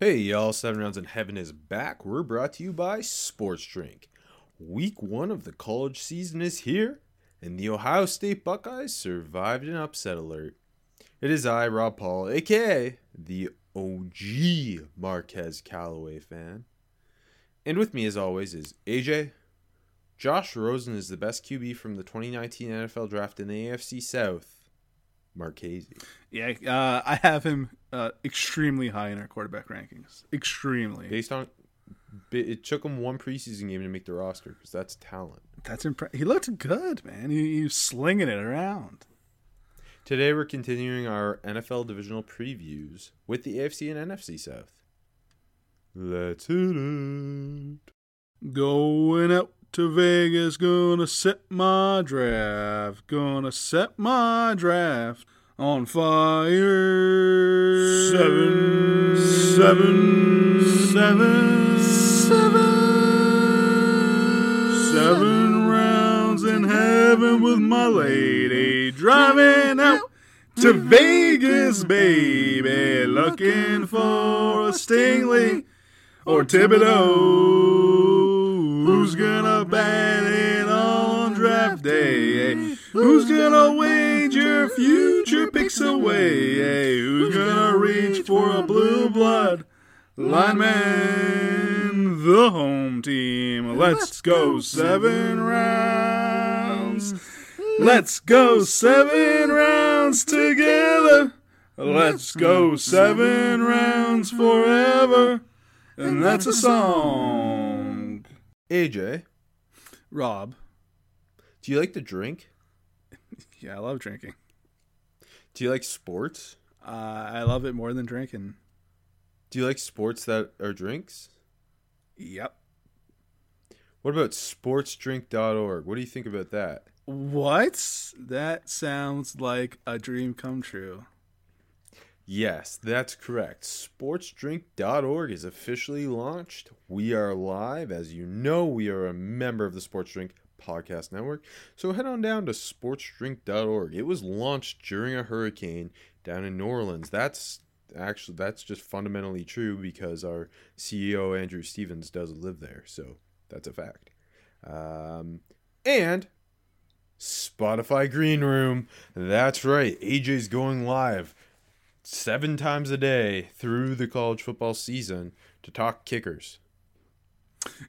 Hey y'all, Seven Rounds in Heaven is back. We're brought to you by Sports Drink. Week one of the college season is here, and the Ohio State Buckeyes survived an upset alert. It is I, Rob Paul, aka the OG Marquez Callaway fan. And with me, as always, is AJ. Josh Rosen is the best QB from the 2019 NFL Draft in the AFC South. Marchese. Yeah, uh, I have him uh, extremely high in our quarterback rankings. Extremely. Based on, it took him one preseason game to make the roster because that's talent. That's impressive. He looked good, man. He, he was slinging it around. Today we're continuing our NFL divisional previews with the AFC and NFC South. Let's hit it. Going out to Vegas, gonna set my draft, gonna set my draft on fire. Seven, seven, seven, seven, seven rounds in heaven with my lady, driving out to Vegas, baby, looking for a Stingley or Thibodeaux. Who's gonna bat it on draft day? Who's gonna wager future picks away? Who's gonna reach for a blue blood lineman? The home team. Let's go seven rounds. Let's go seven rounds together. Let's go seven rounds forever. And that's a song. AJ, Rob. do you like to drink? Yeah, I love drinking. Do you like sports? Uh, I love it more than drinking. Do you like sports that are drinks? Yep. What about sportsdrink.org? What do you think about that? What? That sounds like a dream come true. Yes, that's correct. Sportsdrink.org is officially launched. We are live. As you know, we are a member of the Sports Drink Podcast Network. So head on down to sportsdrink.org. It was launched during a hurricane down in New Orleans. That's actually that's just fundamentally true because our CEO Andrew Stevens does live there. So that's a fact. Um, and Spotify Green Room. That's right. AJ's going live seven times a day through the college football season to talk kickers.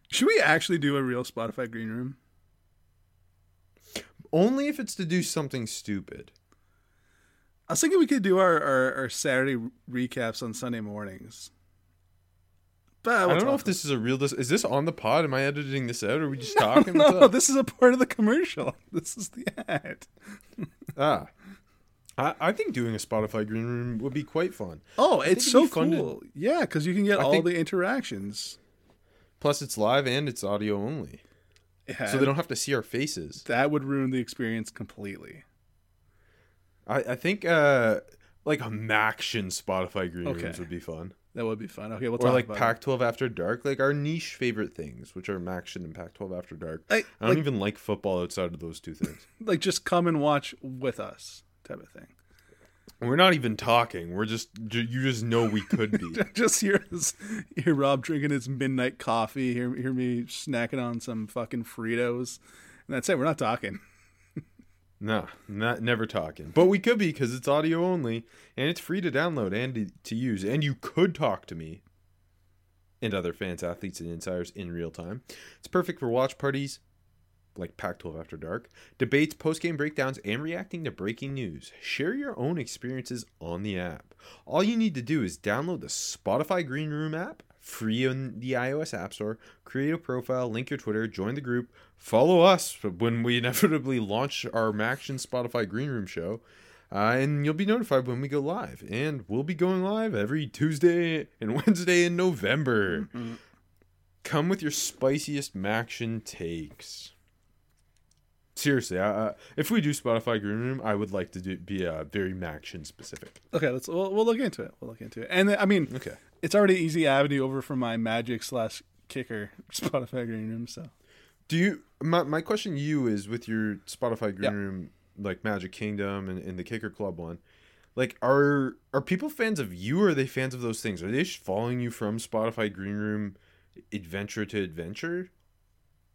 Should we actually do a real Spotify green room? Only if it's to do something stupid. I was thinking we could do our, our, our Saturday recaps on Sunday mornings. But I we'll don't know if this is a real. Dis- is this on the pod? Am I editing this out? Or are we just talking? No, What's no, this is a part of the commercial. This is the ad. ah, I, I think doing a Spotify green room would be quite fun. Oh, it's so fun to- cool. Yeah, because you can get I all think- the interactions. Plus, it's live and it's audio only, Yeah, so they don't have to see our faces. that would ruin the experience completely. I, I think uh like a MACtion Spotify green Okay. rooms would be fun. That would be fun. Okay, we'll or like about Pac 12 After Dark, like our niche favorite things, which are MACtion and Pac 12 After Dark. I, I don't like, even like football outside of those two things. like just come and watch with us, type of thing. We're not even talking. We're just you just know we could be. just hear this, hear Rob drinking his midnight coffee. Hear hear me snacking on some fucking Fritos, and that's it. We're not talking. no, not never talking. But we could be because it's audio only and it's free to download and to, to use. And you could talk to me and other fans, athletes, and insiders in real time. It's perfect for watch parties like Pac 12 After Dark, debates, post game breakdowns, and reacting to breaking news. Share your own experiences on the app. All you need to do is download the Spotify Green Room app, free on the iOS App Store, create a profile, link your Twitter, join the group, follow us when we inevitably launch our MACtion Spotify Green Room show. Uh, and you'll be notified when we go live. And we'll be going live every Tuesday and Wednesday in November. Come with your spiciest MACtion takes. Seriously, uh, if we do Spotify Green Room, I would like to do, be uh, very MACtion specific. Okay, let's we'll, we'll look into it. We'll look into it. And I mean, Okay. it's already easy avenue over from my Magic slash Kicker Spotify Green Room. So Do you? My, my question to you is with your Spotify Green Yeah. Room, like Magic Kingdom and, and the Kicker Club one, like are are people fans of you or are they fans of those things? Are they just following you from Spotify Green Room, adventure to adventure,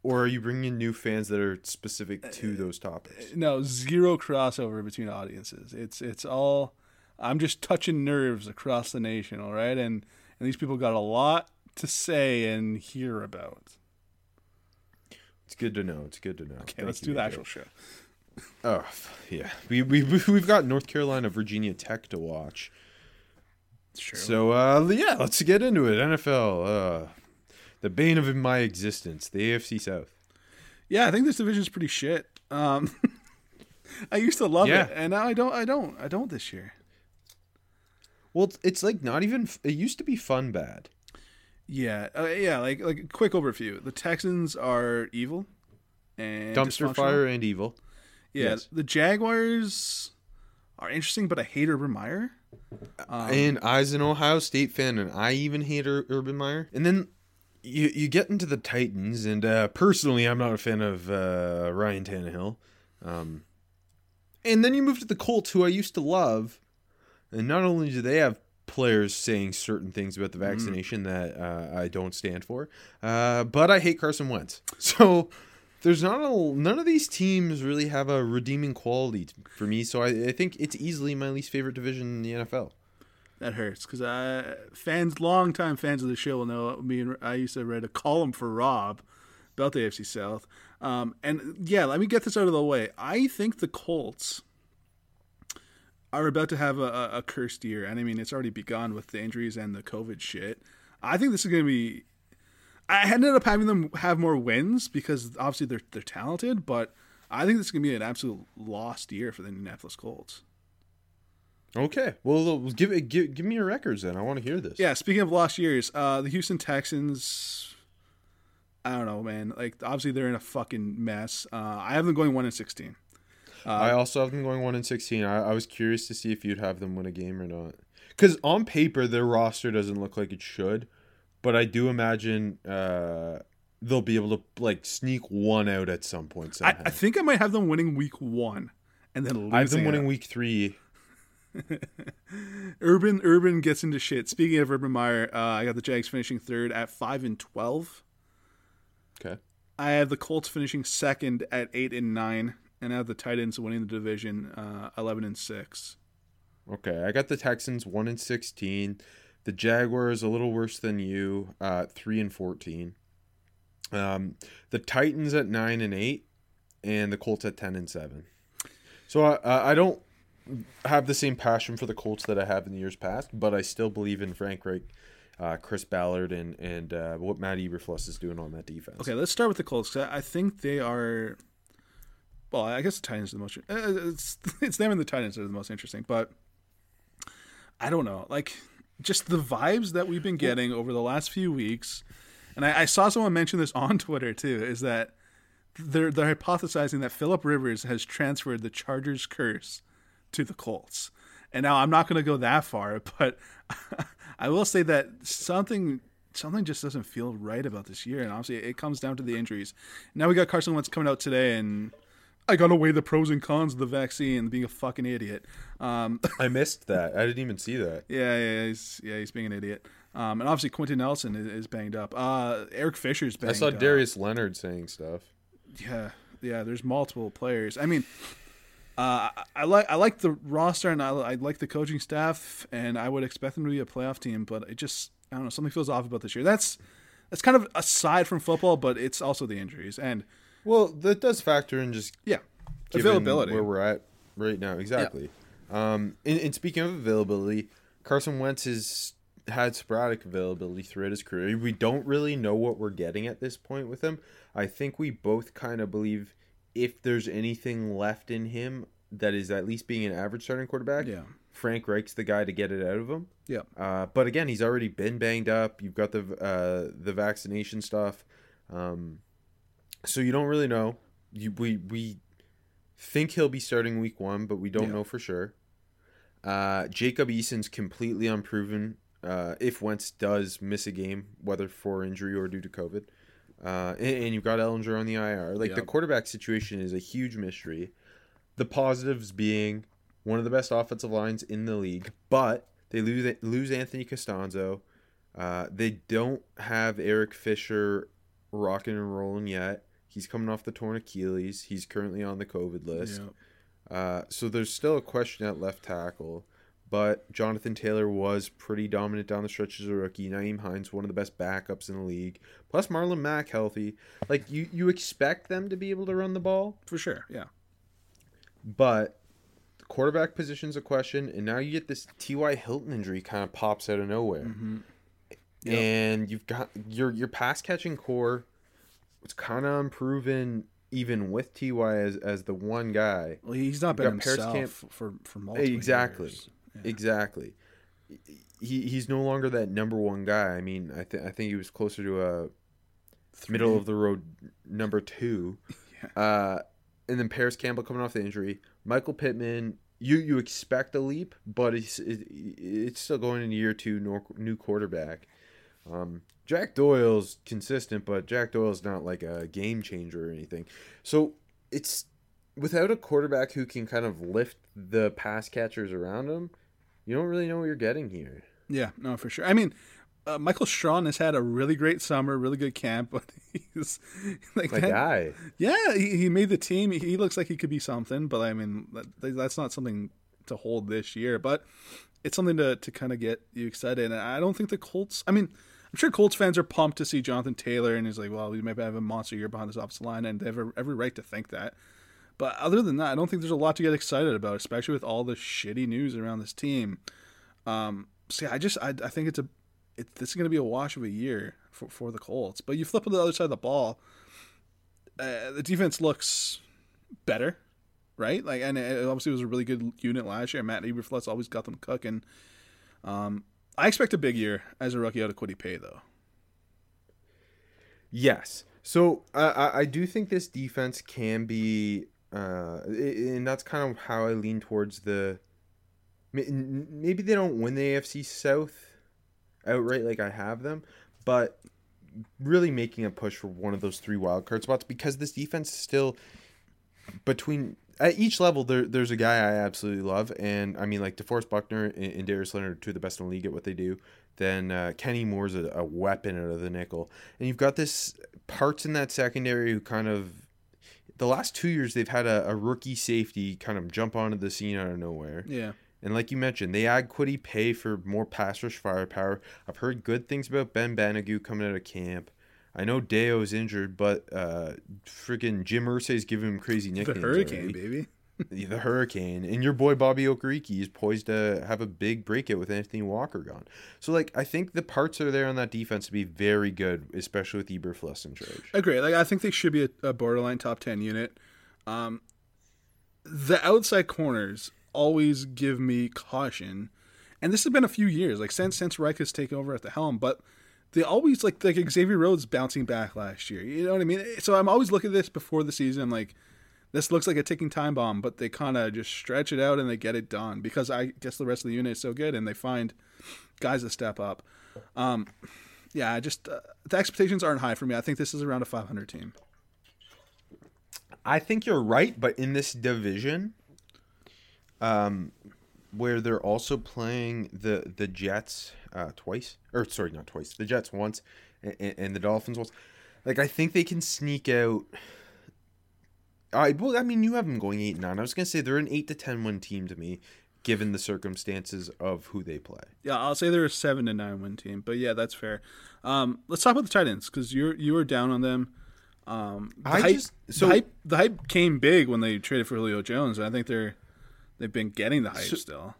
or are you bringing in new fans that are specific to those topics? no zero crossover between audiences. It's it's all I'm just touching nerves across the nation. All right, and and these people got a lot to say and hear about. It's good to know. It's good to know. Okay, let's do the actual show. Oh yeah, we we we've got North Carolina, Virginia Tech to watch. Sure. So uh, yeah, let's get into it. NFL, uh, the bane of my existence, the AFC South. Yeah, I think this division's pretty shit. Um, I used to love Yeah. it, and now I don't. I don't. I don't this year. Well, it's, like not even. It used to be fun bad. Yeah, uh, yeah. Like like quick overview. The Texans are evil and Dumpster fire and evil. Yeah, yes. the Jaguars are interesting, but I hate Urban Meyer. Um, and I's an Ohio State fan, and I even hate Ur- Urban Meyer. And then you you get into the Titans, and uh, personally, I'm not a fan of uh, Ryan Tannehill. Um, and then you move to the Colts, who I used to love, and not only do they have players saying certain things about the Mm. vaccination that uh, I don't stand for, uh, but I hate Carson Wentz. So. There's not a none of these teams really have a redeeming quality for me, so I, I think it's easily my least favorite division in the NFL. That hurts because I fans, longtime fans of the show will know. Me and I used to write a column for Rob about the AFC South. Um, and yeah, let me get this out of the way. I think the Colts are about to have a, a, a cursed year, and I mean it's already begun with the injuries and the COVID shit. I think this is going to be. I ended up having them have more wins because obviously they're they're talented, but I think this is going to be an absolute lost year for the Indianapolis Colts. Okay, well, give it, give, give me your records then. I want to hear this. Yeah, speaking of lost years, uh, the Houston Texans. I don't know, man. Like, obviously, they're in a fucking mess. Uh, I have them going one and sixteen. I also have them going one and sixteen. I, I was curious to see if you'd have them win a game or not, because on paper their roster doesn't look like it should, but I do imagine uh, they'll be able to like sneak one out at some point. I, I think I might have them winning week one, and then losing I have them winning week three. Urban Urban gets into shit. Speaking of Urban Meyer, uh, I got the Jags finishing third at five and twelve. Okay. I have the Colts finishing second at eight and nine, and I have the Titans winning the division uh, eleven and six. Okay, I got the Texans one and sixteen. The Jaguars a little worse than you, uh, three and fourteen. Um, the Titans at nine and eight, and the Colts at ten and seven. So I I don't have the same passion for the Colts that I have in the years past, but I still believe in Frank Reich, uh, Chris Ballard, and and uh, what Matt Eberflus is doing on that defense. Okay, let's start with the Colts. I think they are. Well, I guess the Titans are the most. uh, It's it's them and the Titans that are the most interesting, but I don't know. Like just the vibes that we've been getting over the last few weeks, and I, I saw someone mention this on Twitter too. Is that they're they're hypothesizing that Philip Rivers has transferred the Chargers curse to the Colts. And now I'm not going to go that far, but I will say that something something just doesn't feel right about this year, and obviously it comes down to the injuries. Now we got Carson Wentz coming out today, and I got to weigh the pros and cons of the vaccine being a fucking idiot. Um, I missed that. I didn't even see that. yeah, yeah, he's yeah he's being an idiot. Um, and obviously Quenton Nelson is, is banged up. Uh, Eric Fisher's banged. Up I saw up. Darius Leonard saying stuff. Yeah, yeah. There's multiple players. I mean, uh, I, I like I like the roster and I, I like the coaching staff, and I would expect them to be a playoff team. But it just I don't know something feels off about this year. That's that's kind of aside from football, but it's also the injuries and Well, that does factor in just yeah, availability. where we're at right now. Exactly. Um, and, and speaking of availability, Carson Wentz has had sporadic availability throughout his career. We don't really know what we're getting at this point with him. I think we both kind of believe if there's anything left in him, that is at least being an average starting quarterback, Yeah. Frank Reich's the guy to get it out of him. Yeah. Uh, but again, he's already been banged up. You've got the uh, the vaccination stuff, um, so you don't really know. You, we we think he'll be starting week one, but we don't Yeah. know for sure. Uh, Jacob Eason's completely unproven. Uh, if Wentz does miss a game, whether for injury or due to COVID, uh, and, and you've got Ehlinger on the IR, like the quarterback situation is a huge mystery. The positives being one of the best offensive lines in the league, but they lose lose Anthony Castonzo. Uh, they don't have Eric Fisher rocking and rolling yet. He's coming off the torn Achilles. He's currently on the COVID list. Yeah. Uh, so there's still a question at left tackle. But Jonathan Taylor was pretty dominant down the stretch as a rookie. Nyheim Hines, one of the best backups in the league. Plus Marlon Mack healthy. Like you, you expect them to be able to run the ball, For sure. Yeah. but the quarterback position's a question. And now you get this T.Y. Hilton injury kind of pops out of nowhere. Mm-hmm. Yep. And you've got your your pass catching core. It's kind of unproven even with Ty as as the one guy. Well, he's not been himself Camp- for for multiple Exactly. years. Yeah. Exactly. He he's no longer that number one guy. I mean, I think I think he was closer to a middle of the road number two. Uh, and then Parris Campbell coming off the injury. Michael Pittman. You you expect a leap, but it's it, it's still going into year two. Nor, new quarterback. Um, Jack Doyle's consistent, but Jack Doyle's not like a game changer or anything. So it's without a quarterback who can kind of lift the pass catchers around him. You don't really know what you're getting here. Yeah, no, for sure. I mean, uh, Michael Strachan has had a really great summer, really good camp, but he's like My that- guy. Yeah, he, he made the team. He, he looks like he could be something, but I mean, that, that's not something to hold this year. But it's something to, to kind of get you excited. And I don't think the Colts. I mean, I'm sure Colts fans are pumped to see Jonathan Taylor, and he's like, well, we might have a monster year behind this offensive line, and they have every, every right to think that. But other than that, I don't think there's a lot to get excited about, especially with all the shitty news around this team. Um, yeah, I just I, I think it's a it, this is going to be a wash of a year for, for the Colts. But you flip on the other side of the ball, uh, the defense looks better, right? Like, and it obviously was a really good unit last year. Matt Eberflus always got them cooking. Um, I expect a big year as a rookie out of Kwity Paye, though. Yes. So I I, I do think this defense can be, uh, and that's kind of how I lean towards the. Maybe they don't win the AFC South outright like I have them, but really making a push for one of those three wild card spots because this defense is still between at each level there there's a guy I absolutely love and I mean like DeForest Buckner and, and Darius Leonard are two of the best in the league at what they do. Then uh, Kenny Moore's a, a weapon out of the nickel, and you've got this parts in that secondary who kind of the last two years they've had a, a rookie safety kind of jump onto the scene out of nowhere. Yeah. And like you mentioned, they add Kwity Paye for more pass rush firepower. I've heard good things about Ben Banogu coming out of camp. I know Dayo's injured, but uh, freaking Jim Irsay's giving him crazy The nicknames. Hurricane, already. baby. The Hurricane. And your boy Bobby Okereke is poised to have a big breakout with Anthony Walker gone. So, like, I think the parts are there on that defense to be very good, especially with Eberflus in charge. Agree. Like I think they should be a, a borderline top ten unit. Um, the outside corners always give me caution, and this has been a few years, like since since Reich has taken over at the helm. But they always like like Xavier Rhodes bouncing back last year. You know what I mean? So I'm always looking at this before the season, I'm like. This looks like a ticking time bomb, but they kind of just stretch it out and they get it done because I guess the rest of the unit is so good and they find guys that step up. Um, yeah, I just uh, the expectations aren't high for me. I think this is around a 500 team. I think you're right, but in this division, um, where they're also playing the the Jets uh, twice, or sorry, not twice, the Jets once, and, and the Dolphins once. Like I think they can sneak out. I well, I mean, you have them going eight and nine. I was gonna say they're an eight to ten win team to me, given the circumstances of who they play. Yeah, I'll say they're a seven to nine win team, but yeah, that's fair. Um, let's talk about the Titans because you're you were down on them. Um, the I hype, just- so- the hype the hype came big when they traded for Julio Jones, and I think they're they've been getting the hype still.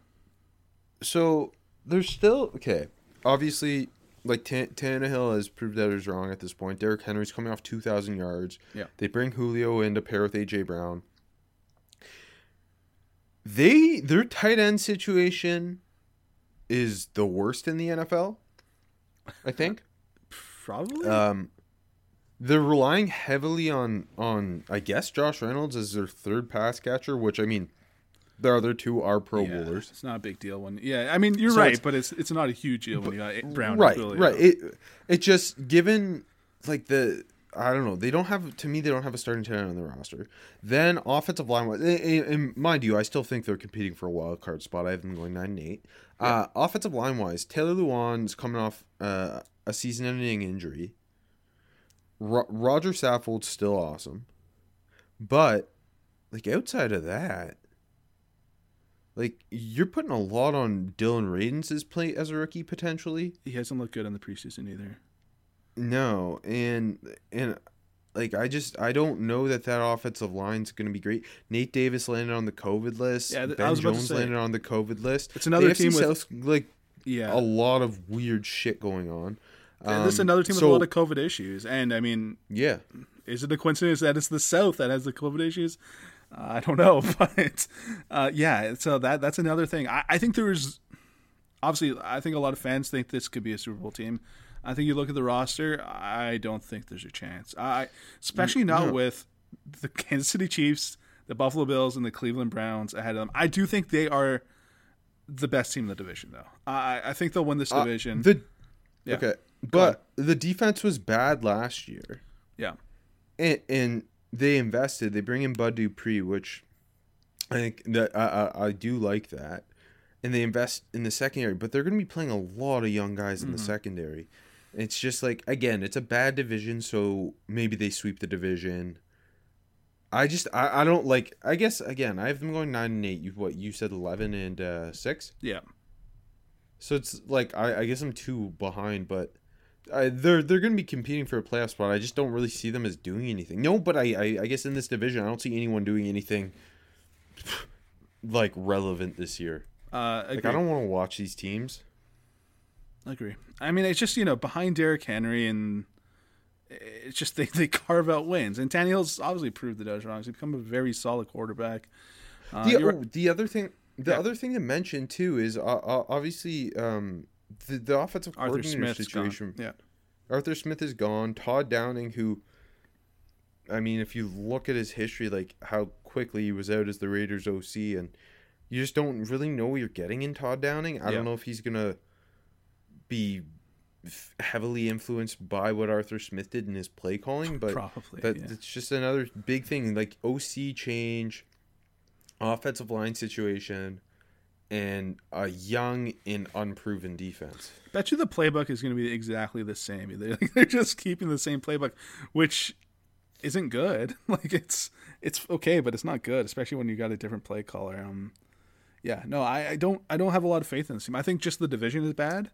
So there's still okay. Obviously, like Tan- Tannehill has proved that he's wrong at this point. Derrick Henry's coming off two thousand yards. Yeah. They bring Julio in to pair with AJ Brown. they their tight end situation is the worst in the NFL. I think. Probably. Um, they're relying heavily on on I guess Josh Reynolds as their third pass catcher, which I mean, the other two are Pro yeah, Bowlers. It's not a big deal when. Yeah, I mean you're So right, it's- but it's it's not a huge deal when you got Brown. right, right. It it just given like the I don't know. They don't have to me. They don't have a starting ten on the roster. Then offensive line, wise- and- and and mind you, I still think they're competing for a wild card spot. I have them going nine and eight. Uh, offensive line wise, Taylor Lewan's coming off uh, a season-ending injury. Ro- Rodger Saffold's still awesome, but like outside of that, like you're putting a lot on Dillon Radunz' play as a rookie potentially. He hasn't looked good in the preseason either. No, and and like I just I don't know that that offensive line's going to be great. Nate Davis landed on the COVID list. Yeah, th- I ben was about to Jones say. landed on the COVID list. It's another The team with- South's, like Yeah, a lot of weird shit going on. And this is Um, another team with a lot of COVID issues, and I mean, yeah. is it a coincidence that it's the South that has the COVID issues? Uh, I don't know, but uh, yeah. So that that's another thing. I, I think there's obviously I think a lot of fans think this could be a Super Bowl team. I think you look at the roster. I don't think there's a chance. I especially not with the Kansas City Chiefs, the Buffalo Bills, and the Cleveland Browns ahead of them. I do think they are the best team in the division, though. I I think they'll win this Uh, division. the Yeah. okay, but the defense was bad last year. yeah. and, and they invested. They bring in Bud Dupree, which I think that I, I, I do like that, and they invest in the secondary. But they're going to be playing a lot of young guys in the secondary. It's just like again, it's a bad division, so maybe they sweep the division. I just I, I don't like. I guess again, I have them going nine and eight. You what you said eleven and uh, six. Yeah. So it's like I, I guess I'm two behind, but I, they're they're going to be competing for a playoff spot. I just don't really see them as doing anything. No, but I, I I guess in this division, I don't see anyone doing anything like relevant this year. Uh, Like. I don't want to watch these teams. agree. I mean, it's just you know behind Derrick Henry and it's just they, they carve out wins. And Tannehill's obviously proved I was wrong. He's become a very solid quarterback. Uh, the, oh, the other thing, the Yeah. other thing to mention too is uh, obviously um, the the offensive Arthur coordinator Smith's situation. gone. Yeah. Arthur Smith is gone. Todd Downing, who, I mean, if you look at his history, like how quickly he was out as the Raiders OC, and you just don't really know what you're getting in Todd Downing. I Yeah. don't know if he's gonna be heavily influenced by what Arthur Smith did in his play calling, but Probably, that yeah. it's just another big thing, like OC change, offensive line situation. And a young and unproven defense. Bet you the playbook is going to be exactly the same. They're, they're just keeping the same playbook, which isn't good. Like it's it's okay, but it's not good, especially when you got a different play caller. Um, yeah, no, I, I don't I don't have a lot of faith in this team. I think just the division is bad,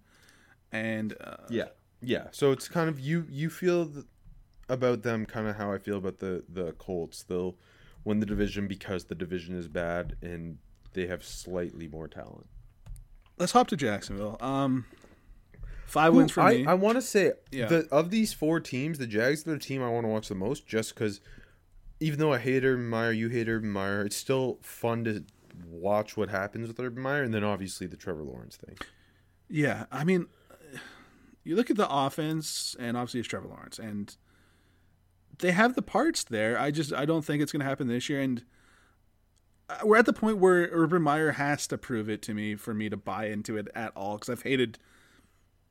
and uh, Yeah, yeah. So it's kind of you. You feel th- about them kind of how I feel about the the Colts. They'll win the division because the division is bad and they have slightly more talent. let's hop to Jacksonville. Um, five wins for I, me. I want to say Yeah. the of these four teams, the Jags are the team I want to watch the most, just because. Even though I hate Urban Meyer, you hate Urban Meyer, it's still fun to watch what happens with Urban Meyer, and then obviously the Trevor Lawrence thing. Yeah, I mean, you look at the offense, and obviously it's Trevor Lawrence, and they have the parts there. I just I don't think it's going to happen this year, and we're at the point where Urban Meyer has to prove it to me for me to buy into it at all because I've hated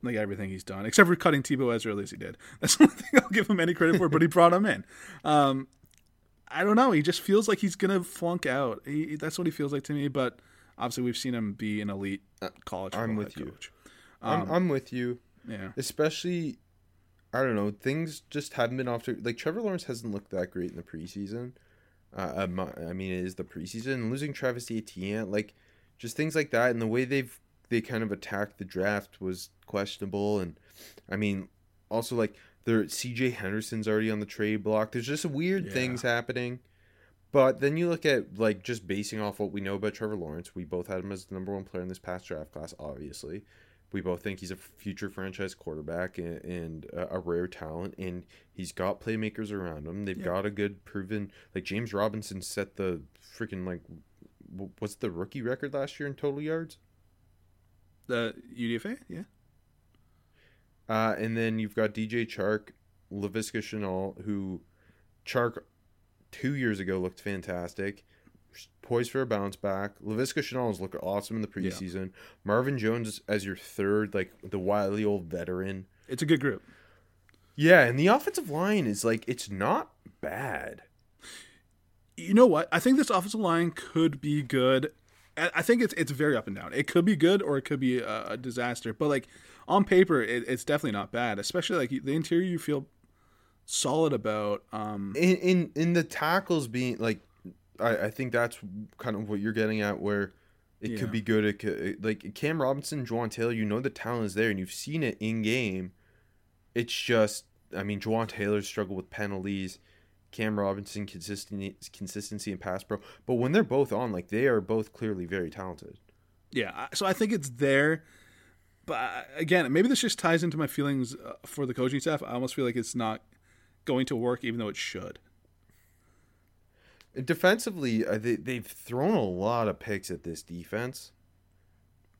like everything he's done except for cutting Tebow as early as he did. That's the only thing I'll give him any credit for. But he brought him in. Um, I don't know. He just feels like he's gonna flunk out. He, that's what he feels like to me. But obviously, we've seen him be an elite college. Uh, I'm with you. coach. I'm, I'm with you. Yeah. especially I don't know things just haven't been off to like Trevor Lawrence hasn't looked that great in the preseason. Uh, um, I mean, it is the preseason and losing Travis Etienne, like just things like that, and the way they've they kind of attacked the draft was questionable. And I mean, also like their C.J. Henderson's already on the trade block. There's just weird Yeah. things happening. But then you look at like just basing off what we know about Trevor Lawrence. We both had him as the number one player in this past draft class, obviously we both think he's a future franchise quarterback and, and a, a rare talent and he's got playmakers around him they've got a good proven like james robinson set the freaking like w- was the rookie record last year in total yards. The UDFA, yeah. Uh, and then you've got DJ Chark, Laviska Shenault, who Chark two years ago looked fantastic, poised for a bounce back. Laviska Shenault has looked awesome in the preseason. Marvin Jones as your third, like the wily old veteran. It's a good group. Yeah, and the offensive line is like it's not bad. You know what? I think this offensive line could be good. I I think it's it's very up and down. It could be good or it could be a, a disaster. But like on paper, it, it's definitely not bad. Especially like the interior, you feel solid about. Um, In in in the tackles being like, I, I think that's kind of what you're getting at where. It Yeah. could be good. It could, like Cam Robinson, Jawaan Taylor. You know the talent is there, and you've seen it in game. It's just, I mean, Jawaan Taylor struggled with penalties. Cam Robinson consistency, consistency and pass pro. But when they're both on, like they are both clearly very talented. Yeah, so I think it's there. But uh, again, maybe this just ties into my feelings uh, for the coaching staff. I almost feel like it's not going to work, even though it should. Defensively, uh, they they've thrown a lot of picks at this defense.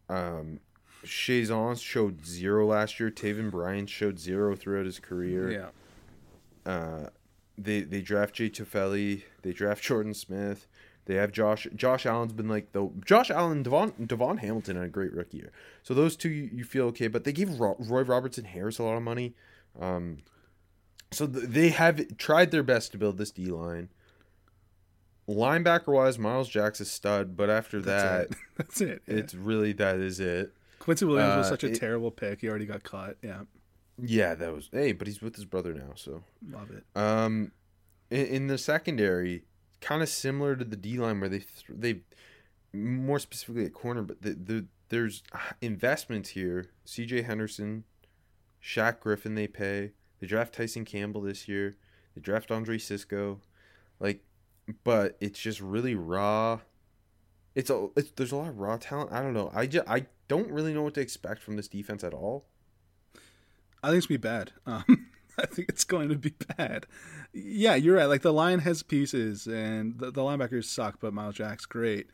Um, Chaisson showed zero last year. Taven Bryan showed zero throughout his career. Yeah, Uh, they they draft Jay Tufele. They draft Jordan Smith. They have Josh. Josh Allen's been like the Josh Allen, Devon Devon Hamilton had a great rookie year. So those two you, you feel okay, but they gave Ro- Roy Robertson Harris a lot of money. Um, so th- they have tried their best to build this D line. Linebacker wise, Myles Jack's a stud, but after that, that's it. That's it. yeah. it's really that is it. Quincy Williams was uh, such a it- terrible pick. He already got cut. Yeah, Yeah, that was hey, but he's with his brother now, so love it. Um, in, in the secondary, kind of similar to the D line, where they they more specifically at corner, but the, the there's investments here. C.J. Henderson, Shaq Griffin, they pay. They draft Tyson Campbell this year. They draft Andre Cisco, like, but it's just really raw. It's a it's, there's a lot of raw talent. I don't know. I just I don't really know what to expect from this defense at all. I think it's gonna be bad. Um, I think it's going to be bad. Yeah, you're right. Like the line has pieces, and the, the linebackers suck, but Myles Jack's great.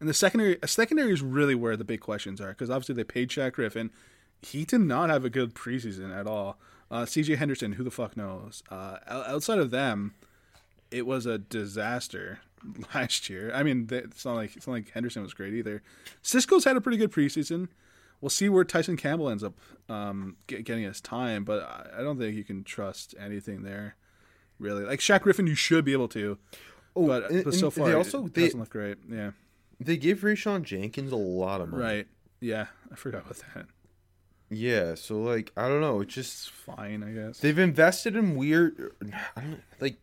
And the secondary, a secondary is really where the big questions are because obviously they paid Shaq Griffin. He did not have a good preseason at all. Uh, C.J. Henderson, who the fuck knows? Uh, outside of them, it was a disaster last year. I mean, it's not like it's not like Henderson was great either. Cisco's had a pretty good preseason. We'll see where Tyson Campbell ends up um, get, getting his time, but I, don't think you can trust anything there. Really, like Shaq Griffin, you should be able to. Oh, but, and- but so far, they also it they, doesn't look great. Yeah, they gave Rayshawn Jenkins a lot of money. right. Yeah, I forgot about that. Yeah, so like I don't know, it's It's just fine, I guess. they've invested in weird. I don't like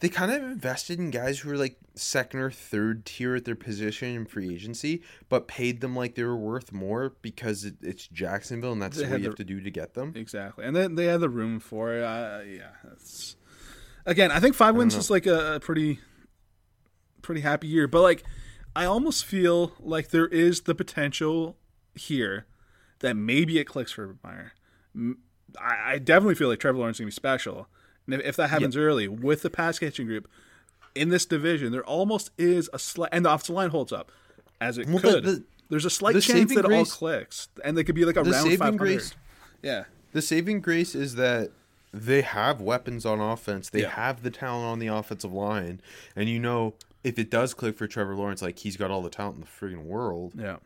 they kind of invested in guys who were like second or third tier at their position in free agency, but paid them like they were worth more because it, it's Jacksonville and that's They what you the- have to do to get them. Exactly, and then they had the room for it. Uh, yeah, that's again. I think five wins is like a, a pretty, pretty happy year. But like, I almost feel like there is the potential here that maybe it clicks for Meyer. I definitely feel like Trevor Lawrence is gonna be special, and if, if that happens early with the pass catching group in this division, there almost is a slight, and the offensive line holds up as it Well, could. the- There's a slight the chance that it all clicks, and they could be like a round saving five hundred. grace- Yeah. The saving grace is that they have weapons on offense. They Yeah. have the talent on the offensive line, and you know if it does click for Trevor Lawrence, like he's got all the talent in the freaking world. Yeah.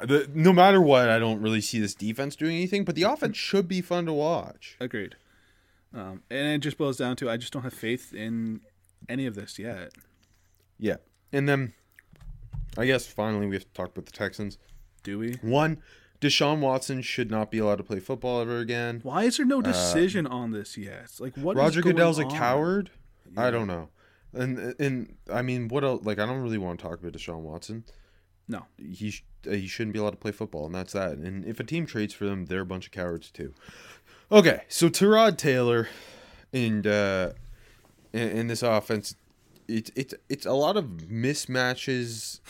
The, no matter what, I don't really see this defense doing anything, but the offense should be fun to watch. Agreed. Um, and it just boils down to I just don't have faith in any of this yet. Yeah. And then I guess finally we have to talk about the Texans. Do we? One, Deshaun Watson should not be allowed to play football ever again. Why is there no decision on this yet? Like what? is Roger Goodell's a on? coward. I don't know. And and I mean, what else? Like, I don't really want to talk about Deshaun Watson. No. He sh- uh, he shouldn't be allowed to play football, and that's that. And if a team trades for them, they're a bunch of cowards too. Okay, so Tyrod Taylor, and uh, in, in this offense, it's it's it's a lot of mismatches,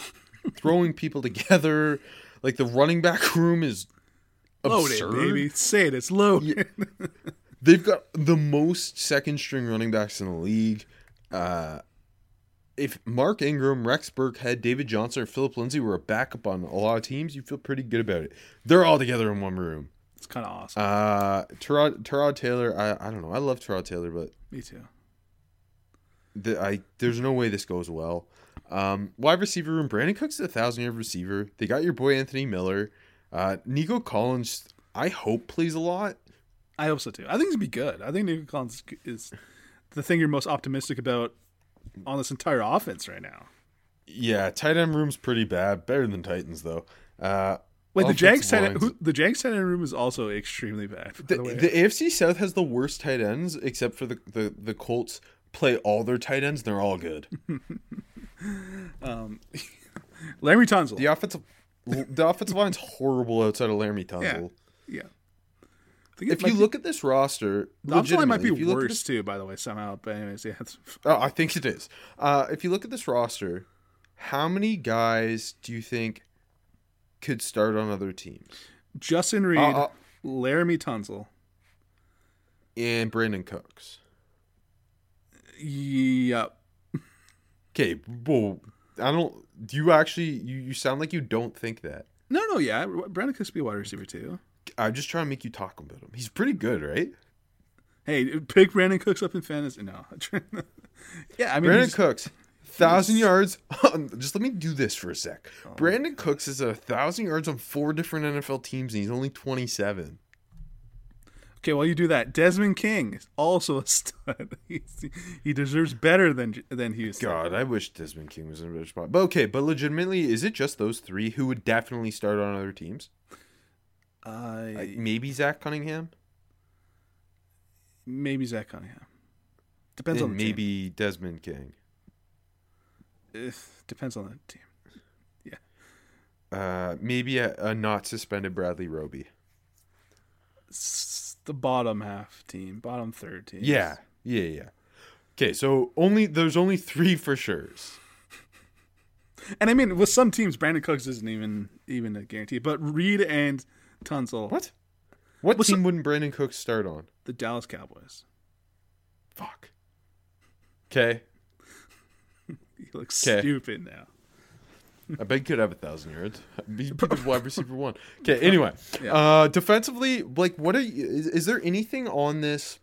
throwing people together. Like the running back room is Loaded, absurd. baby. Say it. It's loaded. They've got the most second string running backs in the league. Uh, if Mark Ingram, Rex Burkhead, David Johnson, or Phillip Lindsay were a backup on a lot of teams, you feel pretty good about it. They're all together in one room. It's kind of awesome. Uh, Tyrod, Tyrod Taylor, I, I don't know. I love Tyrod Taylor, but Me too. the, I there's no way this goes well. Um, wide receiver room, Brandin Cooks is a thousand yard receiver. They got your boy Anthony Miller. Uh, Nico Collins, I hope plays a lot. I hope so too. I think he's gonna be good. I think Nico Collins is the thing you're most optimistic about on this entire offense right now. Yeah, tight end room's pretty bad. Better than Titans though. Uh, Wait, the Jags tight end, who, the Jags tight end room is also extremely bad. The, the, the AFC South has the worst tight ends, except for the, the, the Colts play all their tight ends. They're all good. um, Larry Tunsil. The offensive the offensive line's horrible outside of Laremy Tunsil. yeah. It If you be- look at this roster, the offensive line might be legitimately, if you look at worse this- too. By the way, somehow. But anyways, yeah. Oh, I think it is. Uh, if you look at this roster, how many guys do you think could start on other teams? Justin Reid, uh, Laremy Tunsil. And Brandin Cooks. Yep. Okay, well, I don't. Do you actually? You, you sound like you don't think that. No, no, yeah. Brandin Cooks be a wide receiver too. I'm just trying to make you talk about him. He's pretty good, right? Hey, pick Brandin Cooks up in fantasy. No. yeah, I mean, Brandin Cooks, thousand yards. just let me do this for a sec. Oh. Brandin Cooks is a thousand yards on four different NFL teams, and he's only 27. Okay, while you do that, Desmond King is also a stud. He deserves better than than Houston. God, I wish Desmond King was in a better spot. But okay, but legitimately, is it just those three who would definitely start on other teams? Uh, Like, maybe Zach Cunningham, maybe Zach Cunningham. Depends and on the team. maybe Desmond King. Eh, depends on the team. Yeah. Uh, maybe a, a not suspended Bradley Roby. It's the bottom half team, bottom third team. Yeah, yeah, yeah. Okay, so only there's only three for sure. and I mean, with some teams, Brandin Cooks isn't even even a guarantee. But Reid and Tunsil, What? What What's team wouldn't Brandin Cooks start on? the Dallas Cowboys. Fuck. Okay, He looks 'Kay. stupid now. I bet he could have a thousand yards. Be wide receiver one. Okay. Anyway, Yeah. uh, defensively, like, what are you, is, is there anything on this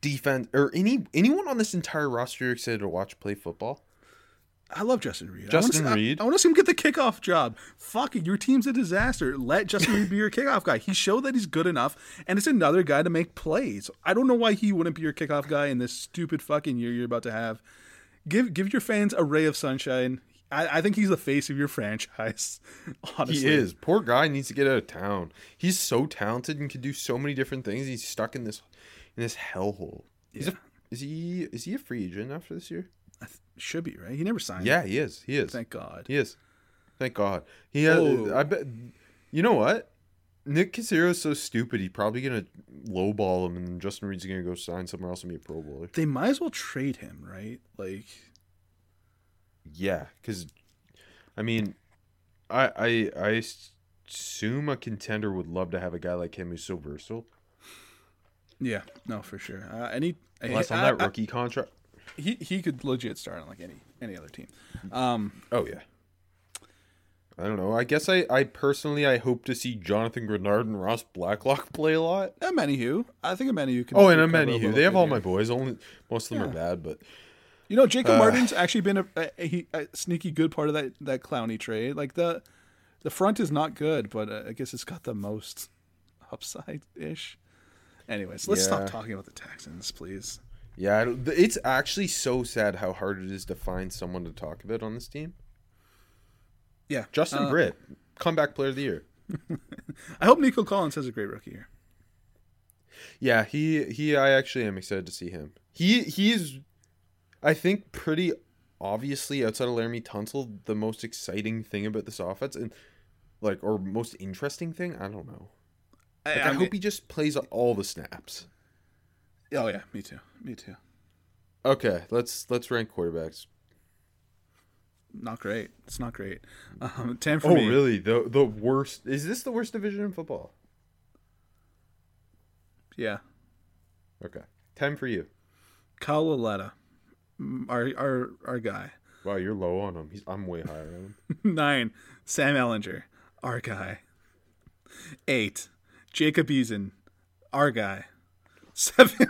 defense or any anyone on this entire roster you're excited to watch play football? I love Justin Reid. Justin I see, Reid? I, I want to see him get the kickoff job. Fuck it, your team's a disaster. Let Justin Reid be your kickoff guy. He showed that he's good enough, and it's another guy to make plays. I don't know why he wouldn't be your kickoff guy in this stupid fucking year you're about to have. Give give your fans a ray of sunshine. I, I think he's the face of your franchise. Honestly, He is. Poor guy needs to get out of town. He's so talented and can do so many different things. He's stuck in this in this hellhole. A, is he is he a free agent after this year? Should be right. He never signed. Yeah, he is. He is. thank God. He is. Thank God. He has. Oh. I bet. You know what? Nick Caserio is so stupid. He's probably gonna lowball him, and Justin Reid's gonna go sign somewhere else and be a Pro Bowler. They might as well trade him, right? Like, Yeah, because, I mean, I I I assume a contender would love to have a guy like him who's so versatile. yeah, no, for sure. Uh, any Unless on I- that I- rookie contract. he he could legit start on like any any other team. Um, Oh yeah. I don't know. I guess I, I personally I hope to see Jonathan Greenard and Ross Blacklock play a lot. a Manihu. I think a Manihu can. Oh, and a could cover Manihu. They have all here. my boys. Only most of them are bad, but You know, Jacob Uh, Martin's actually been a, a, a, a sneaky good part of that that Clowney trade. Like the the front is not good, but uh, I guess it's got the most upside ish. Anyways, let's Yeah. stop talking about the Texans, please. yeah, it's actually so sad how hard it is to find someone to talk about on this team. Yeah, Justin uh, Britt, comeback player of the year. I hope Nico Collins has a great rookie year. Yeah, he he. I actually am excited to see him. He he is, I think, pretty obviously outside of Laremy Tunsil, the most exciting thing about this offense, and like or most interesting thing. I don't know. I, Like, I, hope he just plays all the snaps. Oh yeah, me too. Me too. Okay, let's let's rank quarterbacks. Not great. It's not great. Um, Ten for Oh, me. Oh, really? The the worst is this the worst division in football? Yeah. Okay, ten for you. Kyle Lauletta, our our our guy. Wow, you're low on him. He's, I'm way higher on him. Nine, Sam Ehlinger, our guy. Eight, Jacob Eason, our guy. Seven,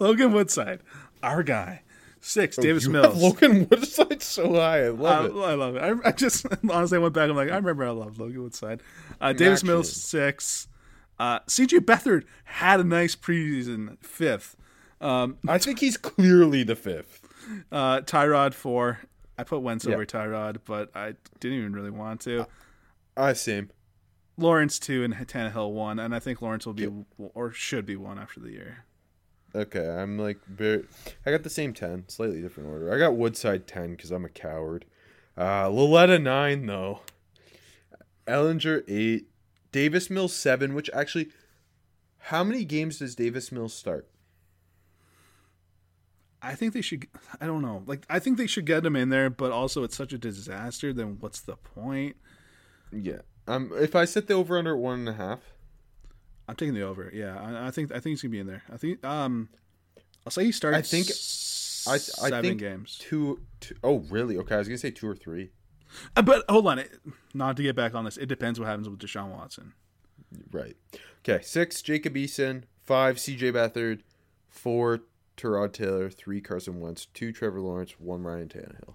Logan Woodside, our guy. Six, Davis Oh, You Mills. Logan Woodside so high. I love I, it. I love it. I, I just honestly I went back. I'm like, I remember I loved Logan Woodside. Uh, Davis Mills six. Uh, CJ Beathard had a nice preseason fifth. Um, I think he's clearly the fifth. uh, Tyrod four. I put Wentz Yeah. over Tyrod, but I didn't even really want to. I same. Lawrence two and Tannehill one, and I think Lawrence will be or should be one after the year. Okay, I'm like very. I got the same ten, slightly different order. I got Woodside ten because I'm a coward. Uh, Lauletta nine though. Ehlinger eight. Davis Mills seven. Which actually, how many games does Davis Mills start? I think they should. I don't know. Like I think they should get him in there, but also it's such a disaster. Then what's the point? Yeah. Um, if I set the over under at one and a half, I'm taking the over. Yeah, I, I think I think he's gonna be in there. I think um, I'll say he starts. I think- I I seven think games. two, two oh really? Okay, I was gonna say two or three. Uh, But hold on, it, not to get back on this. It depends what happens with Deshaun Watson. Right. Okay. Six, Jacob Eason. Five, C.J. Beathard. Four, Tyrod Taylor. Three, Carson Wentz. Two, Trevor Lawrence. One, Ryan Tannehill.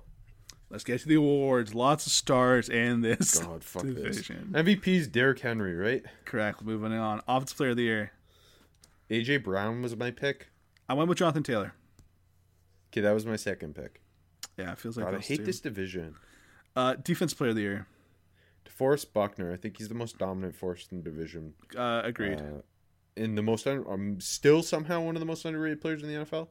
Let's get to the awards. Lots of stars and this God, fuck this. MVP's Derrick Henry, right? Correct. Moving on. Offensive Player of the Year. AJ Brown was my pick. I went with Jonathan Taylor. Okay, that was my second pick. Yeah, it feels like God, I hate two. this division. Uh, Defense Player of the Year. DeForest Buckner. I think he's the most dominant force in the division. Uh, agreed. Uh, in the most, un- I'm still somehow one of the most underrated players in the NFL.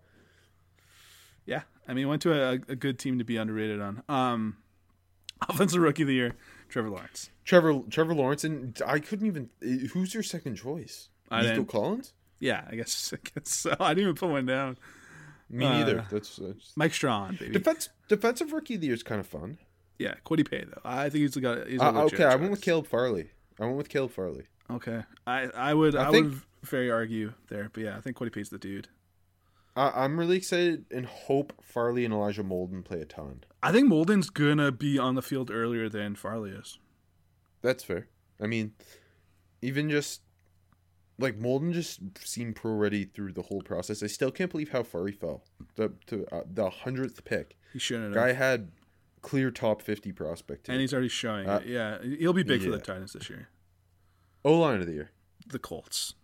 Yeah, I mean, went to a, a good team to be underrated on. Um, Offensive Rookie of the Year. Trevor Lawrence. Trevor Trevor Lawrence, and I couldn't even. Who's your second choice? I Nico Collins. Yeah, I guess, I guess so. I didn't even put one down. Me Uh, neither. That's, that's Mike Strachan, baby. defense. Defensive rookie of the year is kind of fun. yeah, Kwity Paye though. I think he's got. He's a Uh, okay, I went with choice. Caleb Farley. I went with Caleb Farley. Okay, I I would I, I think- would very argue there, but yeah, I think Kwity Paye's the dude. I, I'm really excited and hope Farley and Elijah Molden play a ton. I think Molden's gonna be on the field earlier than Farley is. That's fair. I mean, even just like Molden just seemed pro ready through the whole process. I still can't believe how far he fell. The to uh, the hundredth pick. He shouldn't Guy have. had clear top fifty prospect. And he's already showing Uh, it. Yeah, he'll be big for the. Titans this year. O line of the year. The Colts.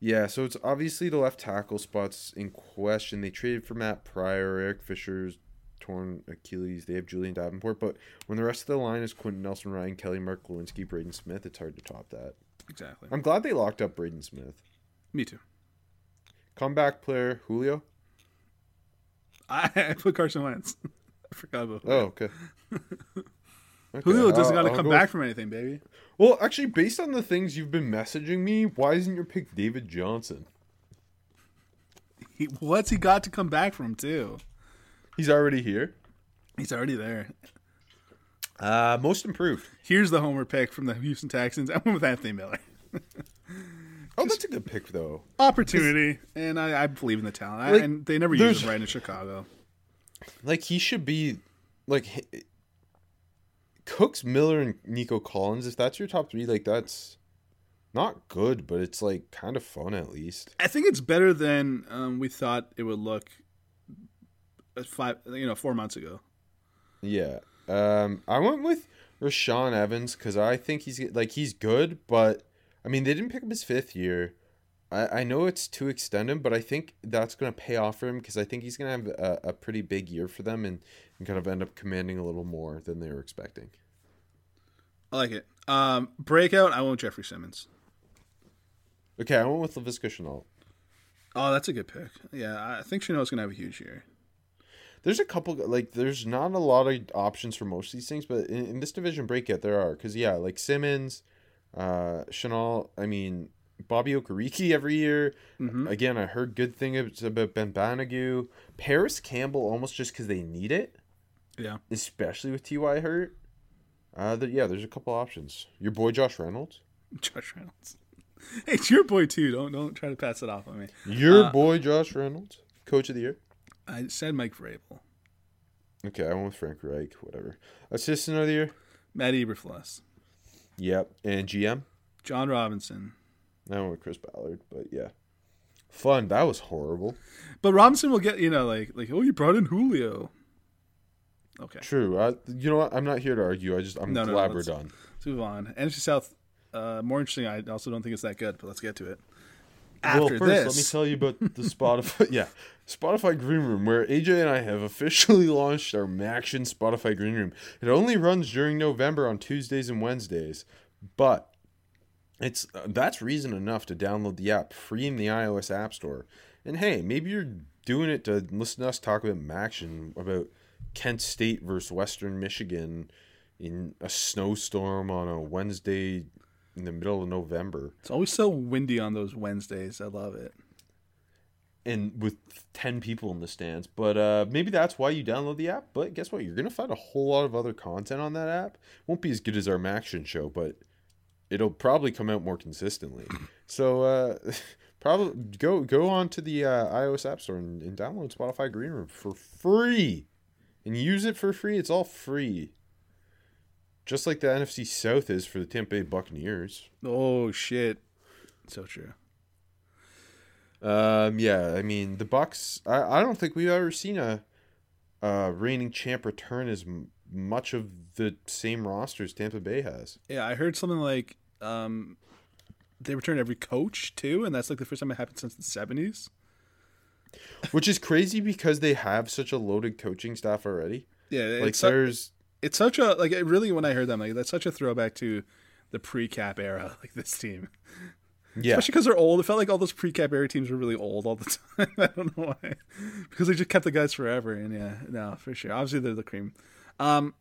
Yeah, so it's obviously the left tackle spots in question. They traded for Matt Pryor, Eric Fisher's torn Achilles. They have Julian Davenport, but when the rest of the line is Quenton Nelson, Ryan Kelly, Mark Glowinski, Braden Smith, it's hard to top that. Exactly. I'm glad they locked up Braden Smith. Me too. Comeback player Julio. I, I put Carson Wentz. I forgot about Oh, okay. Okay, Julio doesn't got to come go back with- from anything, baby. Well, actually, based on the things you've been messaging me, why isn't your pick David Johnson? He, what's he got to come back from too? He's already here. He's already there. Uh, most improved. Here's the homer pick from the Houston Texans. I went with Anthony Miller. Oh, that's a good pick though. Opportunity, and I, I believe in the talent. I, and they never use him right in Chicago. Like he should be like Cooks, Miller, and Nico Collins. If that's your top three, like that's not good, but it's like kind of fun at least. I think it's better than um, we thought it would look. Five, you know, four months ago. Yeah. Um, I went with Rashaan Evans because I think he's like he's good, but I mean they didn't pick up his fifth year. I, I know it's to extend him, but I think that's going to pay off for him because I think he's going to have a, a pretty big year for them and, and kind of end up commanding a little more than they were expecting. I like it. Um, breakout. I went with Jeffrey Simmons. Okay, I went with Laviska Shenault. Oh, that's a good pick. Yeah, I think Shenault's gonna have a huge year. There's a couple like there's not a lot of options for most of these things, but in, in this division breakout there are because yeah, like Simmons, uh, Shenault. I mean Bobby Okereke every year. Again, I heard good things about Ben Banogu, Parris Campbell almost just because they need it, Yeah, especially with Ty hurt. Uh, there, yeah, there's a couple options. Your boy Josh Reynolds, Josh Reynolds. Hey, it's your boy too. Don't don't try to pass it off on me. your boy Josh Reynolds, coach of the year. I said Mike Vrabel. Okay, I went with Frank Reich. Whatever. Assistant of the year. Matt Eberflus. Yep. And GM. Jon Robinson. I went with Chris Ballard, but yeah. Fun. That was horrible. But Robinson will get you know like like oh you brought in Julio. Okay, True. I, you know what? I'm not here to argue. I just I'm No, no, glad we're let's- done. let's move on. NFC South, uh, more interesting. I also don't think it's that good, but let's get to it. well, first, this, let me tell you about the Spotify. yeah, Spotify Green Room, where AJ and I have officially launched our MACtion Spotify Green Room. It only runs during November on Tuesdays and Wednesdays, but it's uh, that's reason enough to download the app free in the iOS App Store. And hey, maybe you're doing it to listen to us talk about MACtion about Kent State versus Western Michigan in a snowstorm on a Wednesday in the middle of November. it's always so windy on those Wednesdays. I love it. and with 10 people in the stands but uh maybe that's why you download the app but guess what you're gonna find a whole lot of other content on that app won't be as good as our MACtion show but it'll probably come out more consistently so uh probably go go on to the uh, ios app store and, and download spotify green room for free and use it for free it's all free just like the nfc south is for the tampa bay buccaneers Oh shit, so true. Um, yeah, I mean the Bucs. I, I don't think we've ever seen a, a reigning champ return as m- much of the same roster as Tampa Bay has. Yeah, I heard something like um, they return every coach too, and that's like the first time it happened since the seventies. Which is crazy because they have such a loaded coaching staff already. Yeah, Like it's, su- there's it's such a like it really when I heard them like that's such a throwback to the pre-cap era, like this team. yeah, Especially because they're old. It felt like all those pre-cap era teams were really old all the time. I don't know why, because they just kept the guys forever. And yeah, no, for sure. Obviously, they're the cream. Um,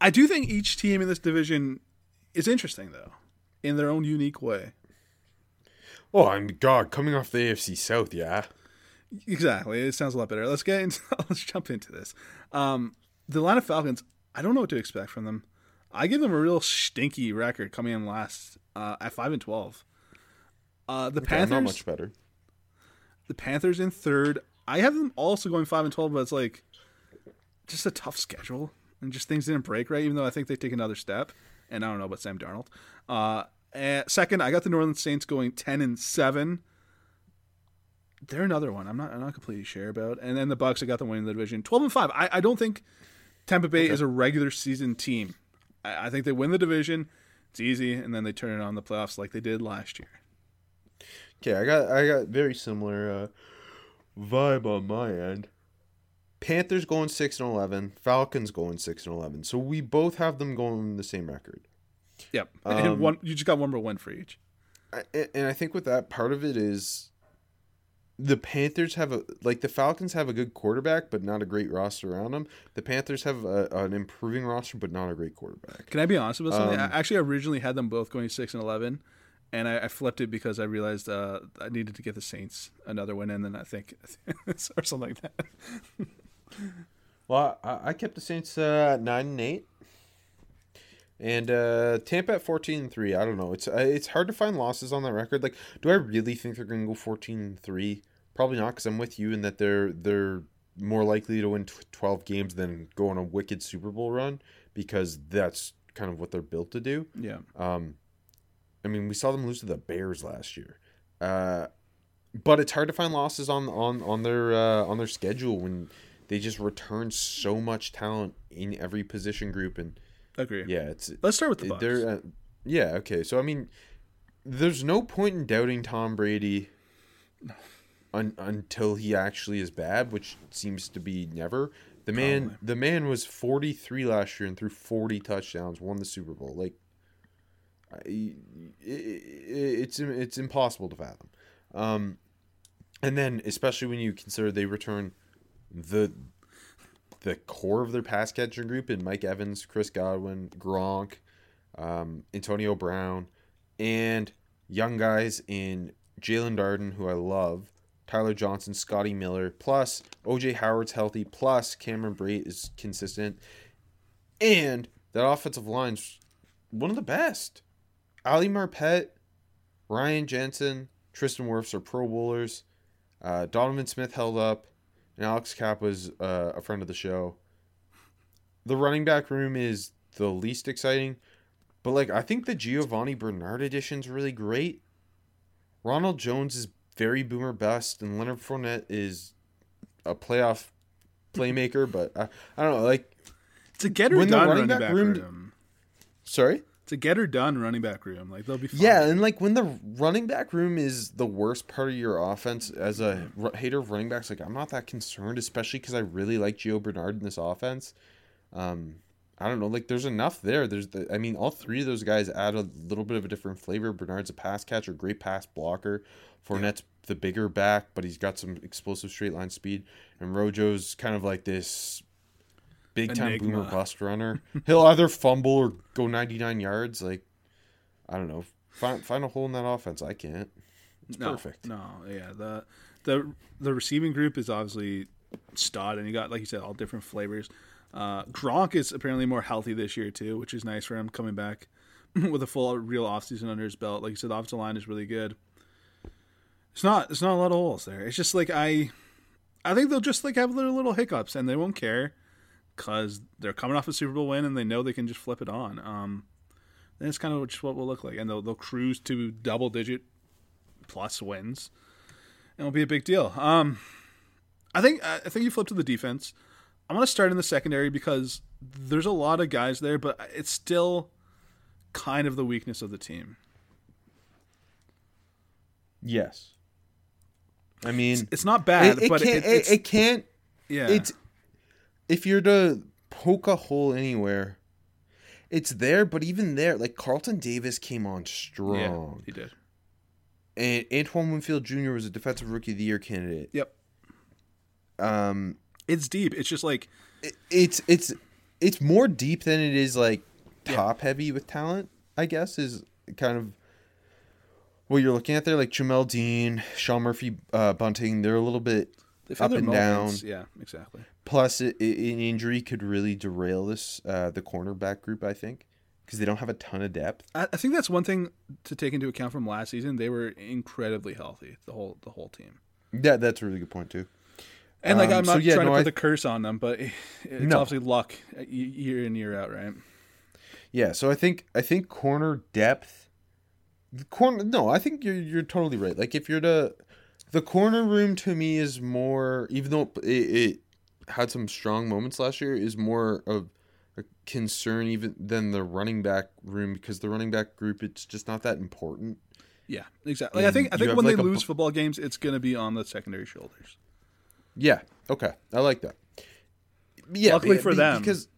I do think each team in this division is interesting though, in their own unique way. Oh, I'm God coming off the AFC South. Yeah, Exactly. It sounds a lot better. Let's get into let's jump into this. Um, the Atlanta Falcons. I don't know what to expect from them. I give them a real stinky record coming in last uh, at five and twelve. Uh, the Okay, Panthers. not much better. the Panthers in third. I have them also going five and twelve, but it's like just a tough schedule and just things didn't break right. Even though I think they take another step, and I don't know about Sam Darnold. Uh, second, I got the New Orleans Saints going ten and seven. They're another one. I'm not. I'm not completely sure about. And then the Bucs. I got the win in the division, twelve and five. I, I don't think Tampa Bay is a regular season team. I, I think they win the division. It's easy, and then they turn it on in the playoffs like they did last year. Okay, I got I got very similar uh, vibe on my end. Panthers going six and eleven, Falcons going six and eleven. So we both have them going the same record. Yep. and Um, one. You just got one more win for each. I, and I think with that part of it is the Panthers have a like the Falcons have a good quarterback but not a great roster around them. The Panthers have a, an improving roster but not a great quarterback. Can I be honest with something? Um, I actually originally had them both going six and eleven, and I, I flipped it because I realized uh, I needed to get the Saints another win, and then I think or something like that. Well, I, I kept the Saints uh, nine and eight, and uh, Tampa at 14 3. I don't know. It's uh, it's hard to find losses on that record. Like, do I really think they're going to go 14 3? Probably not, because I'm with you in that they're they're more likely to win tw- twelve games than go on a wicked Super Bowl run because that's kind of what they're built to do. Yeah, Um, I mean, we saw them lose to the Bears last year. Uh, but it's hard to find losses on on on their uh, on their schedule when they just return so much talent in every position group and agree. yeah, it's Let's start with the Bucs. uh, yeah okay. So I mean, there's no point in doubting Tom Brady un, until he actually is bad, which seems to be never. The man, Probably. the man was 43 last year and threw 40 touchdowns, won the Super Bowl. Like, I, it, it's it's impossible to fathom. Um, and then especially when you consider they return the the core of their pass catching group in Mike Evans, Chris Godwin, Gronk, um, Antonio Brown, and young guys in Jaelon Darden, who I love, Tyler Johnson, Scotty Miller, plus OJ Howard's healthy, plus Cameron Brate is consistent, and that offensive line's one of the best. Ali Marpet, Ryan Jensen, Tristan Wirfs are Pro Bowlers. Uh, Donovan Smith held up. And Alex Cap was uh, a friend of the show. The running back room is the least exciting, but like I think the Giovanni Bernard edition is really great. Ronald Jones is very boomer best, and Leonard Fournette is a playoff playmaker. but I, I don't know, like It's a get or When the running running back back room- room. sorry. It's a get her done running back room. Like they'll be fine. Yeah, and like when the running back room is the worst part of your offense, as a r- hater of running backs, like I'm not that concerned, especially because I really like Gio Bernard in this offense. Um, I don't know, like there's enough there. There's, the, I mean, all three of those guys add a little bit of a different flavor. Bernard's a pass catcher, great pass blocker. Fournette's the bigger back, but he's got some explosive straight line speed, and Rojo's kind of like this big time boomer bust runner. He'll either fumble or go 99 yards. Like I don't know. Find find a hole in that offense. I can't. It's no, perfect. No, yeah. The the the receiving group is obviously stud, and you got like you said all different flavors. Uh, Gronk is apparently more healthy this year too, which is nice for him coming back with a full real offseason under his belt. Like you said, the offensive line is really good. It's not it's not a lot of holes there. It's just like I I think they'll just like have little little hiccups and they won't care because they're coming off a Super Bowl win and they know they can just flip it on. Um, then it's kind of just what will look like, and they'll they'll cruise to double digit plus wins, and it'll be a big deal. Um, I think I think you flip to the defense. I'm gonna start in the secondary because there's a lot of guys there, but it's still kind of the weakness of the team. Yes. I mean, It's not bad, it, it but can't. it, It, it's it can't. yeah. It's if you're to poke a hole anywhere, it's there. But even there, like Carlton Davis came on yeah, strong, he did. and Antoine Winfield Jr. was a defensive rookie of the year candidate. Yep, Um, it's deep. It's just like it- it's it's it's more deep than it is like top heavy with talent. I guess is kind of what you're looking at there. Like Jamel Dean, Sean Murphy, uh, Bunting, they're a little bit up and down. Yeah, exactly. Plus, i i- an injury could really derail this uh, the cornerback group. I think because they don't have a ton of depth. I, I think that's one thing to take into account from last season. They were incredibly healthy, the whole the whole team. Yeah, that's a really good point too. And like Um, I'm so not yeah, trying no, to put I- the curse on them, but it's No. obviously luck uh, year in year out, right? Yeah, so I think I think corner depth, corner. No, I think you're you're totally right. Like if you're to, the corner room to me is more, even though it, it had some strong moments last year, is more of a concern even than the running back room because the running back group it's just not that important. Yeah, exactly. Like, I think I think when like, they lose bu- football games, it's going to be on the secondary shoulders. Yeah. Okay. I like that. Yeah. Luckily for them. because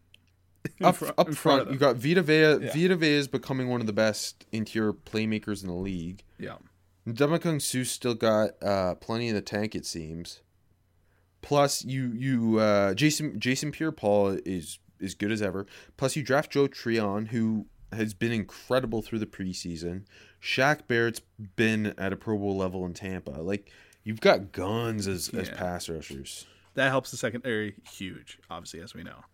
up, fr- up front front, you got Vita Vea. Yeah. Vita Vea is becoming one of the best interior playmakers in the league. Yeah, Kung Su still got uh, plenty in the tank, it seems. Plus, you you uh, Jason Jason Pierre-Paul is is good as ever. Plus, you draft Joe Tryon, who has been incredible through the preseason. Shaq Barrett's been at a Pro Bowl level in Tampa. Like you've got guns as as pass rushers. that helps the secondary huge, obviously, as we know.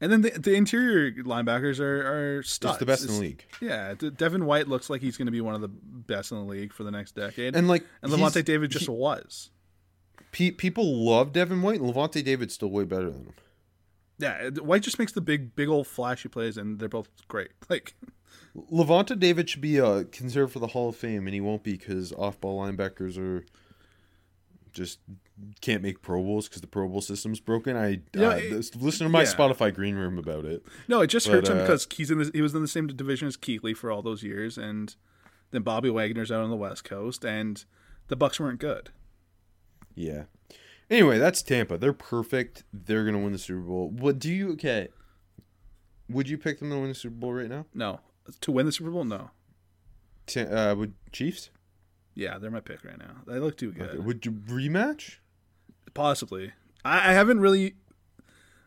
And then the, the interior linebackers are are studs. It's the best in the league. Yeah, De- Devin White looks like he's going to be one of the best in the league for the next decade. And like and Lavonte David just he- was. pe- people love Devin White. and Lavonte David's still way better than him. Yeah, White just makes the big, big old flashy plays, and they're both great. Like, Lavonte David should be uh, considered for the Hall of Fame, and he won't be because off-ball linebackers are just can't make Pro Bowls because the Pro Bowl system's broken. I Yeah, uh, it- listen to my yeah. Spotify green room about it. no, it just But, hurts him uh, because he's in the, he was in the same division as Kuechly for all those years, and then Bobby Wagner's out on the West Coast, and the Bucs weren't good. Yeah. Anyway, that's Tampa. They're perfect. They're gonna win the Super Bowl. What do you? Okay. Would you pick them to win the Super Bowl right now? No, to win the Super Bowl, no. Ta- uh, would Chiefs? Yeah, they're my pick right now. They look too good. Okay. Would you rematch? Possibly. I, I haven't really.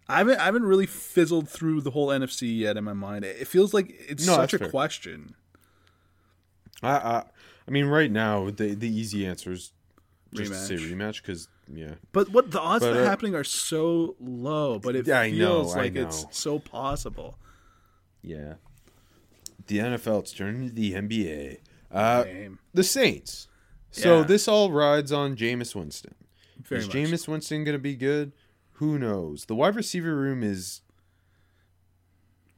I haven't, I haven't really fizzled through the whole NFC yet in my mind. It feels like it's No, such a fair. question. I, I I mean, right now the the easy answer is just to say Rematch. rematch because yeah. But what the odds But, of uh, happening are so low, but it Yeah, I know, feels I like it's so possible. Yeah. The NFL, it's turning to the NBA. Uh, the Saints. So Yeah. this all rides on Jameis Winston. very is much. Jameis Winston going to be good? Who knows? The wide receiver room is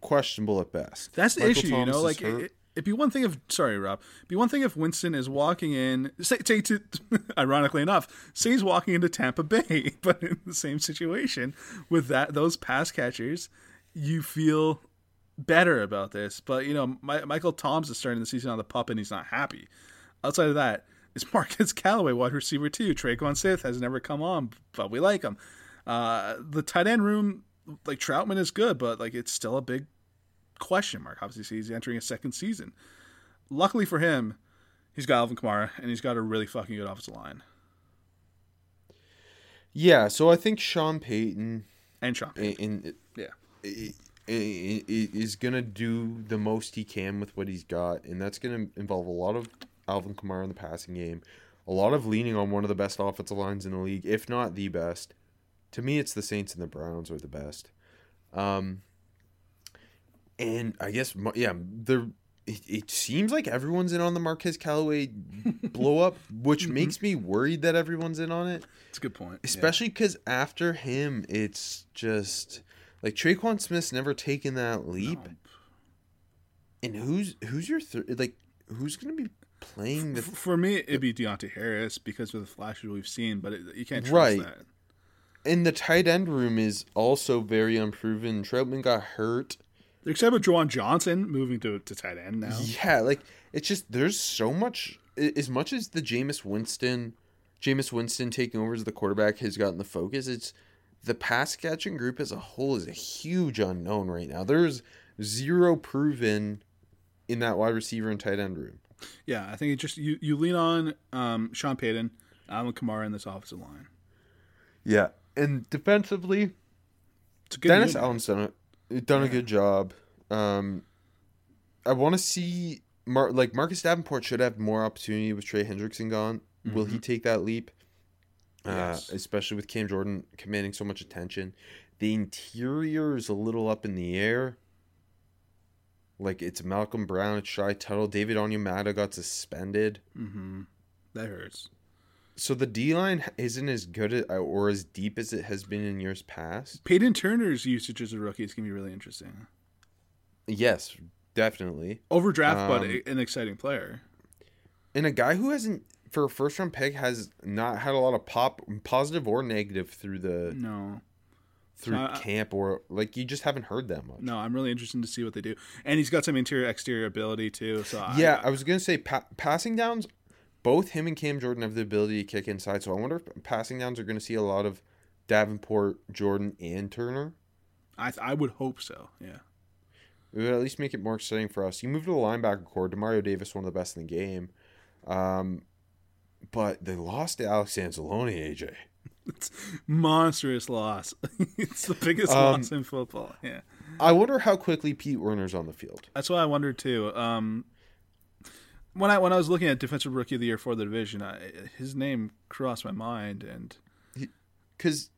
questionable at best. That's the Michael issue, you know. Like it, it'd be one thing if sorry, Rob. It'd be one thing if Winston is walking in. Say, say to, ironically enough, say he's walking into Tampa Bay, but in the same situation with that those pass catchers, you feel better about this. But you know, My, Michael Thomas is starting the season on the pup, and he's not happy. Outside of that, it's Marquez Callaway, wide receiver too. Tre'Quan Smith has never come on, but we like him. Uh, the tight end room, like Trautman, is good, but like it's still a big question mark. Obviously, he's entering a second season. Luckily for him, he's got Alvin Kamara and he's got a really fucking good offensive line yeah, so I think Sean Payton and Sean. in, Payton. in Yeah, is gonna do the most he can with what he's got, and that's gonna involve a lot of Alvin Kamara in the passing game, a lot of leaning on one of the best offensive lines in the league, if not the best. To me, it's the Saints and the Browns are the best. Um, and I guess yeah, they're. It, it seems like everyone's in on the Marquez Callaway blow up, which makes me worried that everyone's in on it it's a good point. Especially because after him, it's just like Tre'Quan Smith's never taken that leap. And who's who's your third? Like who's gonna be playing the? For me, it'd be Deonte Harris because of the flashes we've seen, but it, you can't trust Right. that. And the tight end room is also very unproven. Trautman got hurt. Except with Juwan Johnson moving to, to tight end now. Yeah, like it's just there's so much. As much as the Jameis Winston, Jameis Winston taking over as the quarterback has gotten the focus. It's the pass catching group as a whole is a huge unknown right now. There's zero proven in that wide receiver and tight end room. Yeah, I think it just you, you lean on um, Sean Payton, Alvin Kamara in this offensive line. Yeah, and defensively, It's a good Dennis unit. Allen's done a done a good job. Um, I want to see Mar- like Marcus Davenport should have more opportunity with Trey Hendrickson gone. Will he take that leap? Uh, Yes. especially with Cam Jordan commanding so much attention. The interior is a little up in the air. Like it's Malcolm Brown, it's Shy Tuttle, David Onyemata got suspended. Mm-hmm. That hurts. So the D line isn't as good or as deep as it has been in years past. Payton Turner's usage as a rookie is going to be really interesting. Yes, definitely. Overdraft, but Um, a- an exciting player. And a guy who hasn't for a first round pick has not had a lot of pop positive or negative through the No, through Uh, camp or like you just haven't heard that much. no, I'm really interested to see what they do. And he's got some interior exterior ability too. So Yeah, I was gonna say pa- passing downs. Both him and Cam Jordan have the ability to kick inside, so I wonder if passing downs are gonna see a lot of Davenport, Jordan, and Turner. I, I would hope so. Yeah. It would at least make it more exciting for us. You move to the linebacker core. Demario Davis, one of the best in the game, um, but they lost to Alex Anzalone. AJ. It's monstrous loss. it's the biggest Um, loss in football. Yeah. I wonder how quickly Pete Werner's on the field. That's what I wondered too. Um, when I when I was looking at defensive rookie of the year for the division, I, his name crossed my mind, and because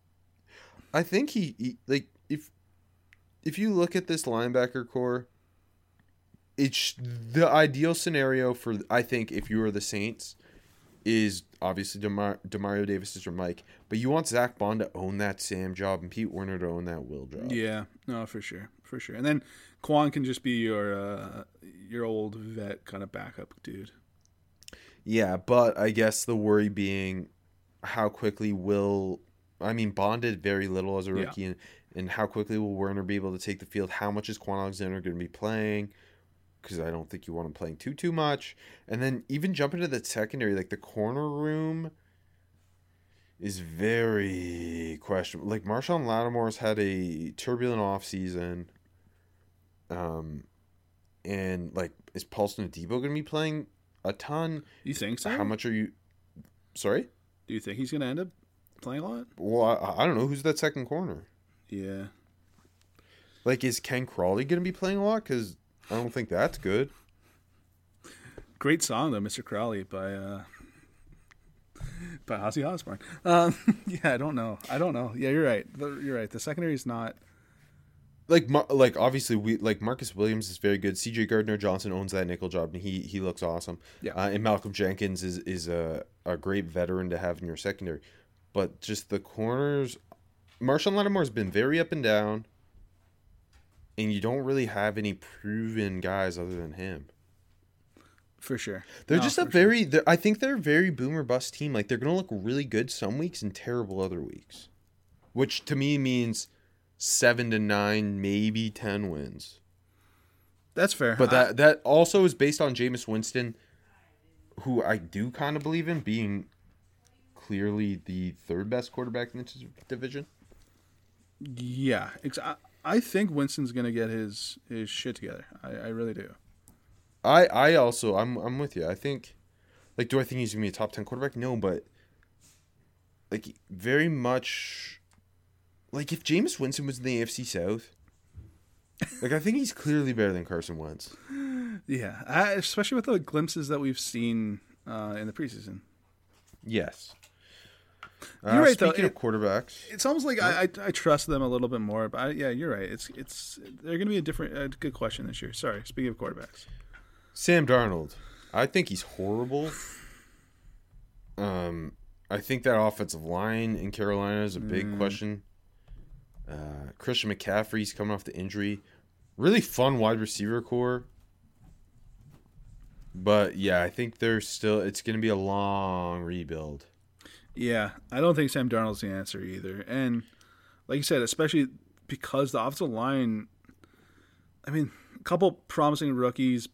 I think he, he like if if you look at this linebacker core, it's the ideal scenario for I think if you are the Saints is obviously Demar- Demario Davis is your Mike, but you want Zack Baun to own that Sam job and Pete Werner to own that Will job. yeah, no, for sure, for sure. And then Kwon can just be your uh, your old vet kind of backup dude. Yeah, but I guess the worry being how quickly will I mean Baun did very little as a Yeah. rookie and, and how quickly will Werner be able to take the field? How much is Kwon Alexander going to be playing? Because I don't think you want him playing too too much. And then even jump into the secondary, like the corner room is very questionable. Like Marshon Lattimore's had a turbulent off season. Um and like is Paulson Adebo going to be playing a ton? You think so? How much are you? Sorry. Do you think he's going to end up playing a lot? Well, I, I don't know who's that second corner. Yeah. Like, is Ken Crawley going to be playing a lot? Because I don't think that's good. Great song though, Mr. Crowley by uh by Ozzy Osbourne. Um, yeah, I don't know. I don't know. Yeah, you're right. You're right. The secondary is not. Like, like obviously, we like Marcus Williams is very good. C.J. Gardner Johnson owns that nickel job, and he he looks awesome. Yeah. Uh, and Malcolm Jenkins is is a a great veteran to have in your secondary. but just the corners. Marshon Lattimore has been very up and down, and you don't really have any proven guys other than him. for sure. They're No, just a for sure. very. I think they're a very boomer bust team. Like they're gonna look really good some weeks and terrible other weeks, which to me means seven to nine, maybe ten wins. That's fair. But that that also is based on Jameis Winston, who I do kind of believe in being clearly the third best quarterback in this division. yeah, ex- I, think Winston's gonna get his his shit together. I, I really do. I I also I'm I'm with you. I think like do I think he's gonna be a top ten quarterback? No, but like very much like if Jameis Winston was in the AFC South, like I think he's clearly better than Carson Wentz. Yeah, I, especially with the glimpses that we've seen uh, in the preseason. Yes. You're Uh, right, though. Speaking of quarterbacks, It's almost like I, I I trust them a little bit more. But I, yeah, you're right. It's it's they're gonna be a different a good question this year. Sorry. Speaking of quarterbacks, Sam Darnold, I think he's horrible. Um, I think that offensive line in Carolina is a big question. Uh, Christian McCaffrey's coming off the injury. Really fun wide receiver core. But yeah, I think there's still it's going to be a long rebuild. Yeah, I don't think Sam Darnold's the answer either. And like you said, especially because the offensive line. I mean, a couple promising rookies.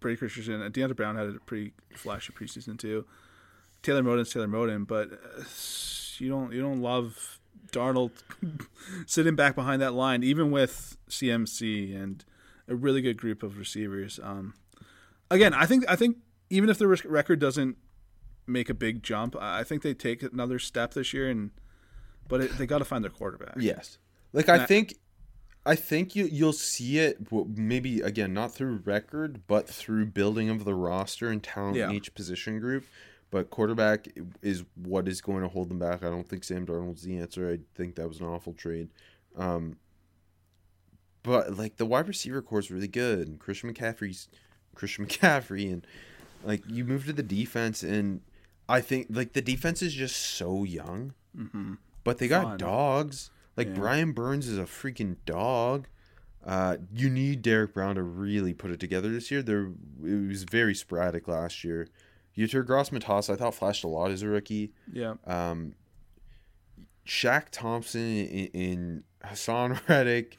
Brady Christensen, and Deontay Brown had a pretty flashy preseason too. Taylor Moton's Taylor Moton, but uh, you don't you don't love Darnold sitting back behind that line, even with CMC and a really good group of receivers. Um, again, I think I think even if the record doesn't make a big jump, I I think they take another step this year, and but it, they got to find their quarterback. Yes. Like I think I think you you'll see it maybe again not through record but through building of the roster and talent in each position group. But quarterback is what is going to hold them back. I don't think Sam Darnold's the answer. I think that was an awful trade. Um, but like the wide receiver core is really good. And Christian McCaffrey's Christian McCaffrey, and like you move to the defense, and I think like the defense is just so young, but they got Fun. dogs. Like Yeah. Brian Burns is a freaking dog. Uh, you need Derrick Brown to really put it together this year. There, it was very sporadic last year. Yetur Gross-Matos, I thought flashed a lot as a rookie. yeah, Um, Shaq Thompson in, in Haason Reddick.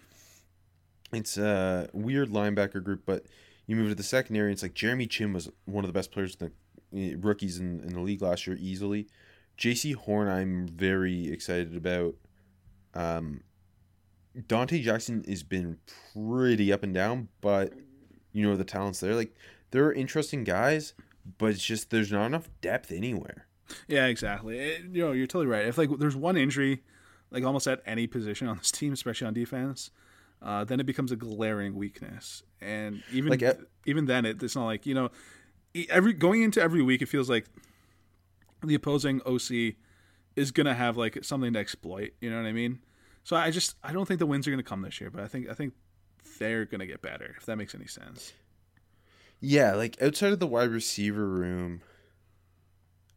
It's a weird linebacker group, but you move to the secondary. It's like Jeremy Chinn was one of the best players, in the rookies in, in the league last year, easily. Jaycee Horn, I'm very excited about. Um, Donte Jackson has been pretty up and down, but you know the talents there. Like there are interesting guys, but it's just there's not enough depth anywhere. yeah, exactly. It- you know, you're totally right. If like there's one injury, like almost at any position on this team, especially on defense, uh, then it becomes a glaring weakness. And even Like, uh, even then, it, it's not like you know, every going into every week, it feels like the opposing OC is gonna have like something to exploit. You know what I mean? So I just I don't think the wins are gonna come this year, but I think I think they're gonna get better if that makes any sense. Yeah, like outside of the wide receiver room,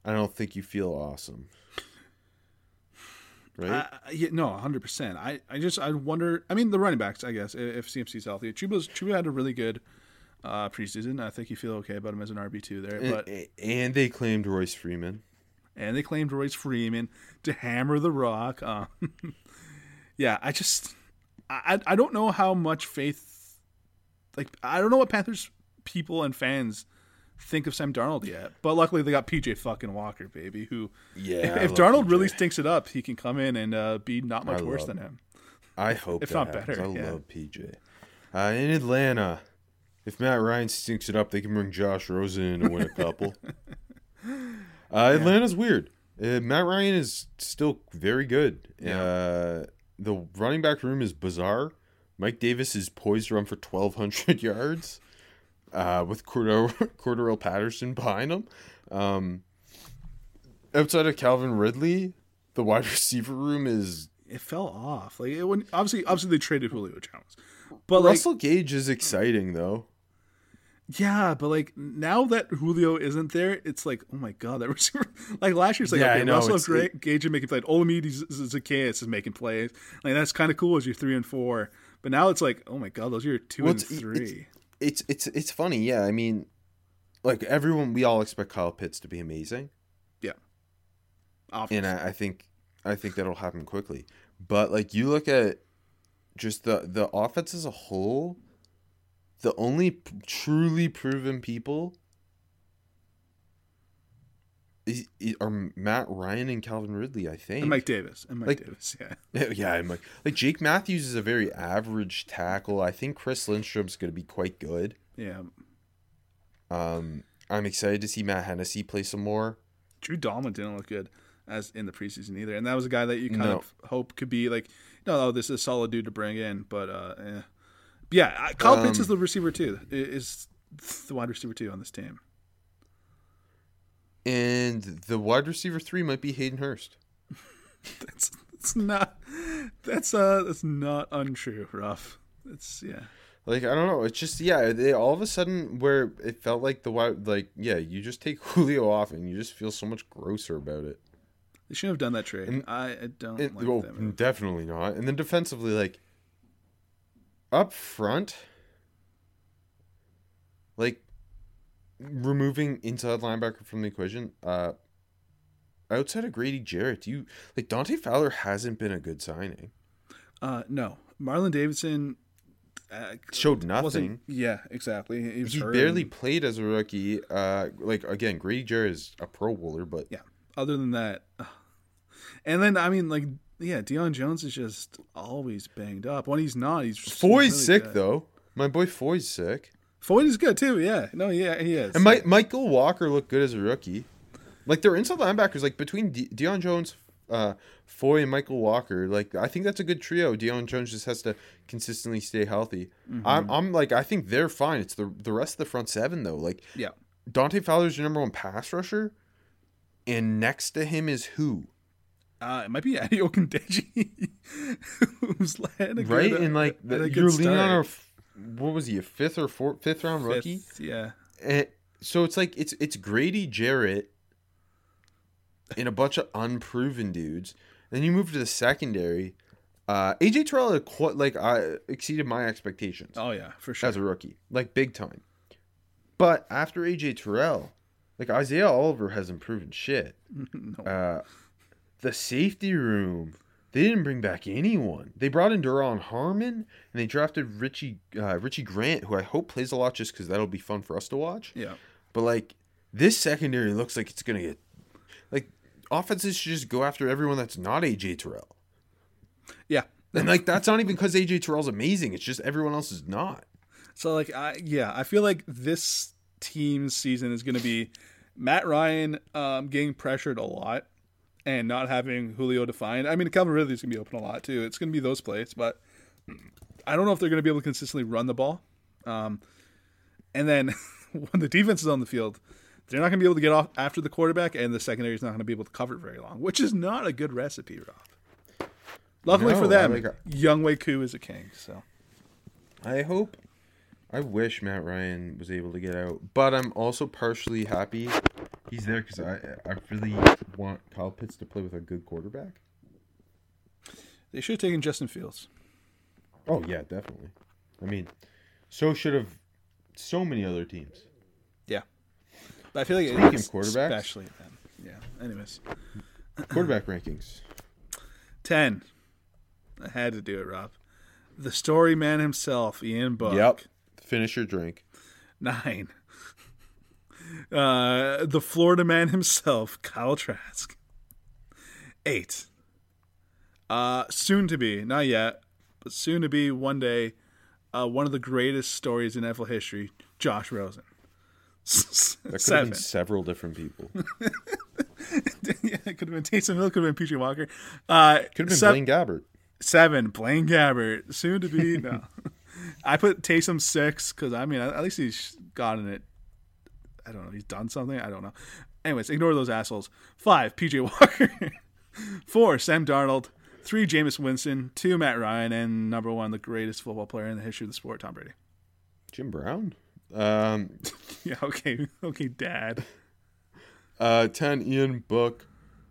I don't think you feel awesome. Right? I- yeah, no, hundred percent. I, I just I wonder. I mean, the running backs, I guess, if CMC's healthy. Chuba's Chuba had a really good uh, preseason. I think you feel okay about him as an RB two there. But and, and they claimed Royce Freeman. and they claimed Royce Freeman to hammer the rock. Uh, yeah, I just I I don't know how much faith. Like I don't know what Panthers people and fans think of Sam Darnold yet. But luckily they got PJ fucking Walker, baby. Who Yeah, I if Darnold PJ. really stinks it up, he can come in and uh, be not much I worse love- than him. I hope if that not happens. better, I yeah. love PJ. Uh, in Atlanta, if Matt Ryan stinks it up, they can bring Josh Rosen in to win a couple. uh, Atlanta's weird. Uh, Matt Ryan is still very good. Uh, the running back room is bizarre. Mike Davis is poised to run for 1,200 yards uh, with Cordero, Cordarrelle Patterson behind him. Um, outside of Calvin Ridley, the wide receiver room is It fell off. Like it, when obviously obviously they traded Julio Jones, but like Russell Gage is exciting though. Yeah, but like now that Julio isn't there, it's like, oh my god, that receiver. Like last year, it's like Yeah, I okay, know, Russell it's- Gra- Gage is making plays. Olamides Zaccheaus is making plays. Like that's kind of cool as you're three and four. But now it's like, oh my god, those are your two Well, and it's- three. It's it's it's funny, yeah. I mean, like everyone, we all expect Kyle Pitts to be amazing, yeah, and I, I think I think that'll happen quickly. But like you look at just the the offense as a whole, the only p- truly proven people is, is- are Matt Ryan and Calvin Ridley. I think and Mike Davis and Mike Like- Davis. Yeah, Yeah, I'm like like Jake Matthews is a very average tackle. I think Chris Lindstrom's going to be quite good. yeah. Um, I'm excited to see Matt Hennessy play some more. Drew Dalman didn't look good as in the preseason either, and that was a guy that you kind No. of hope could be like, no, oh, this is a solid dude to bring in, but uh, eh. Yeah, Kyle Pitts Um, is the receiver too. Is the wide receiver too on this team. And the wide receiver three might be Hayden Hurst. That's that's not that's uh that's not untrue, Ruff. It's yeah. Like I don't know, it's just yeah. They all of a sudden where it felt like the wide like yeah, you just take Julio off and you just feel so much grosser about it. They shouldn't have done that trade. And- I, I don't It- like well, definitely not. And then defensively, like up front, like removing inside linebacker from the equation. Uh, outside of Grady Jarrett, you like Dante Fowler hasn't been a good signing. Uh no. Marlon Davidson uh, Showed nothing. Yeah, exactly. He, He barely and- played as a rookie. Uh, like again, Grady Jarrett is a Pro Bowler, but yeah. Other than that, and then I mean, like, yeah, Deion Jones is just always banged up. When he's not, he's Foye's really sick good. though. My boy Foye's sick. Foye is good too. Yeah, no, yeah, he is. And Mike, Mykal Walker looked good as a rookie. Like their inside linebackers, like between De- Deion Jones, uh, Foye, and Mykal Walker, like I think that's a good trio. Deion Jones just has to consistently stay healthy. Mm-hmm. I'm, I'm like I think they're fine. It's the the rest of the front seven though. Like yeah, Dante Fowler's your number one pass rusher, and next to him is who, uh, it might be Ade Ogundeji, who's had a good, right? and like had the, a you're leaning on a what was he a fifth or fourth fifth round rookie? Yeah, And so it's like it's it's Grady Jarrett and a bunch of unproven dudes. Then you move to the secondary. Uh, AJ Terrell quite like I exceeded my expectations oh yeah, for sure. as a rookie, like big time. But after AJ Terrell, like Isaiah Oliver hasn't proven shit. no. Uh, the safety room, they didn't bring back anyone. They brought in Duron Harmon and they drafted Richie uh, Richie Grant, who I hope plays a lot just because that'll be fun for us to watch. yeah, But like this secondary looks like it's gonna get like offenses should just go after everyone that's not AJ Terrell. yeah. And like that's not even because AJ Terrell's amazing. It's just everyone else is not. So like I yeah, I feel like this team's season is going to be Matt Ryan um, getting pressured a lot and not having Julio defined. I mean, Calvin Ridley's going to be open a lot too. It's going to be those plays, but I don't know if they're going to be able to consistently run the ball. Um, and then when the defense is on the field, they're not going to be able to get off after the quarterback, and the secondary is not going to be able to cover very long, which is not a good recipe, Rob. Luckily No, for them, like- Younghoe Koo is a king. So I hope. I wish Matt Ryan was able to get out, but I'm also partially happy he's there because I I really want Kyle Pitts to play with a good quarterback. they should have taken Justin Fields. Oh yeah, definitely. I mean, so should have so many other teams. Yeah. But I feel like Speaking it's quarterbacks. especially them. Yeah. Anyways, Quarterback rankings. ten. I had to do it, Rob. The story man himself, Ian Book. Yep. Finish your drink. Nine. Uh, the Florida man himself, Kyle Trask. Eight. Uh, soon to be, not yet, but soon to be one day, uh, one of the greatest stories in NFL history, Josh Rosen. That could have been several different people. Yeah, it could have been Taysom Hill, could have been PJ Walker. Uh, could have been sev- Blaine Gabbert. Seven, Blaine Gabbert, soon to be. No, I put Taysom six because I mean at least he's gotten it. I don't know. He's done something. I don't know. Anyways, ignore those assholes. Five, PJ Walker. Four, Sam Darnold. Three, Jameis Winston. Two, Matt Ryan, and number one, the greatest football player in the history of the sport, Tom Brady. Jim Brown. Um, Yeah, okay, okay, Dad. uh, ten Ian Book,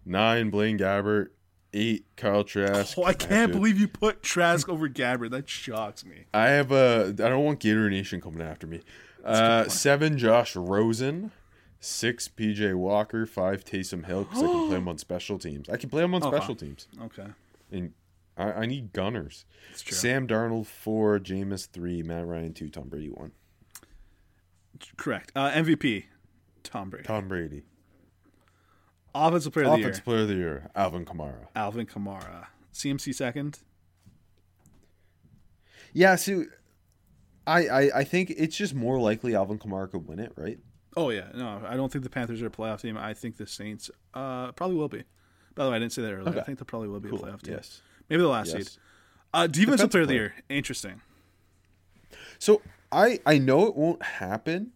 nine Blaine Gabbert, eight Kyle Trask. Oh, I can't Actually, believe you put Trask over Gabbert. That shocks me. I have a. I don't want Gator Nation coming after me. Uh, seven Josh Rosen, six PJ Walker, five Taysom Hill because I can play him on special teams. I can play him on Okay. special teams, Okay, and I, I need gunners. it's true. Sam Darnold four, Jameis three, Matt Ryan two, Tom Brady one. Correct. Uh, MVP, Tom Brady. Tom Brady. Offensive Player of the Year, Offensive Player of the Year, Alvin Kamara. Alvin Kamara. CMC second. Yeah, so I, I I think it's just more likely Alvin Kamara could win it, right? Oh yeah, no, I don't think the Panthers are a playoff team. I think the Saints uh, probably will be. By the way, I didn't say that earlier. Okay. I think they probably will be Cool. a playoff team. Yes. Maybe the last Yes. seed. Uh, defensive player of the year. Interesting. So I I know it won't happen,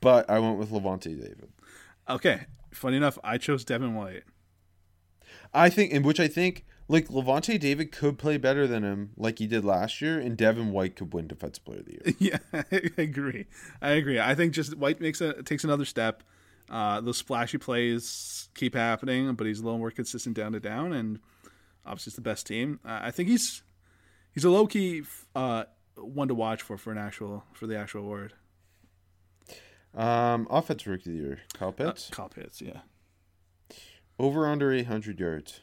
but I went with Lavonte David. Okay. Funny enough, I chose Devin White. I think, in which I think, like Lavonte David could play better than him, like he did last year, and Devin White could win Defensive Player of the Year. yeah, I agree. I agree. I think just White makes a takes another step. Uh, those splashy plays keep happening, but he's a little more consistent down to down, and obviously it's the best team. Uh, I think he's he's a low key uh, one to watch for for an actual for the actual award. Um, Offensive Rookie of the Year, Kyle Uh, Kyle Pitts, yeah. over under eight hundred yards.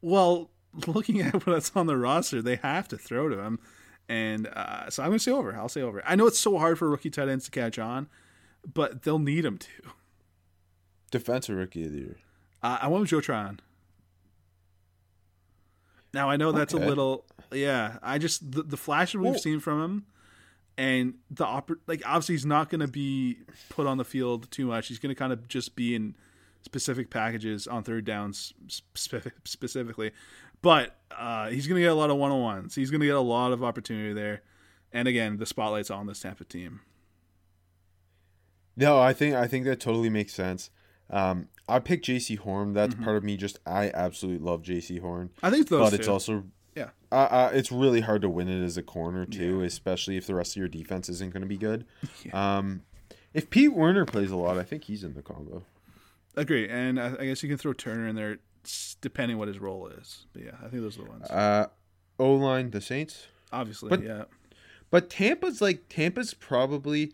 Well, looking at what's on the roster, they have to throw to him, and uh, so I'm going to say over. I'll say over. I know it's so hard for rookie tight ends to catch on, but they'll need him to. Defensive Rookie of the Year. Uh, I with Joe Tryon. Now I know that's Okay. a little, yeah. I just the, the flashes we've Well- seen from him, and the like obviously he's not going to be put on the field too much. He's going to kind of just be in specific packages on third downs spe- specifically, but uh, he's going to get a lot of one on ones. He's going to get a lot of opportunity there, and again the spotlight's on this Tampa team. No, I think I think that totally makes sense. Um, I picked Jaycee Horn. That's Mm-hmm. part of me. Just I absolutely love Jaycee Horn, I think those but it's also yeah. uh, uh, it's really hard to win it as a corner too, especially if the rest of your defense isn't going to be good. Um, if Pete Werner plays a lot, I think he's in the combo. Agree, and I, I guess you can throw Turner in there, depending what his role is. But yeah, I think those are the ones. Uh, O line, the Saints, Obviously, but- yeah, but Tampa's like Tampa's probably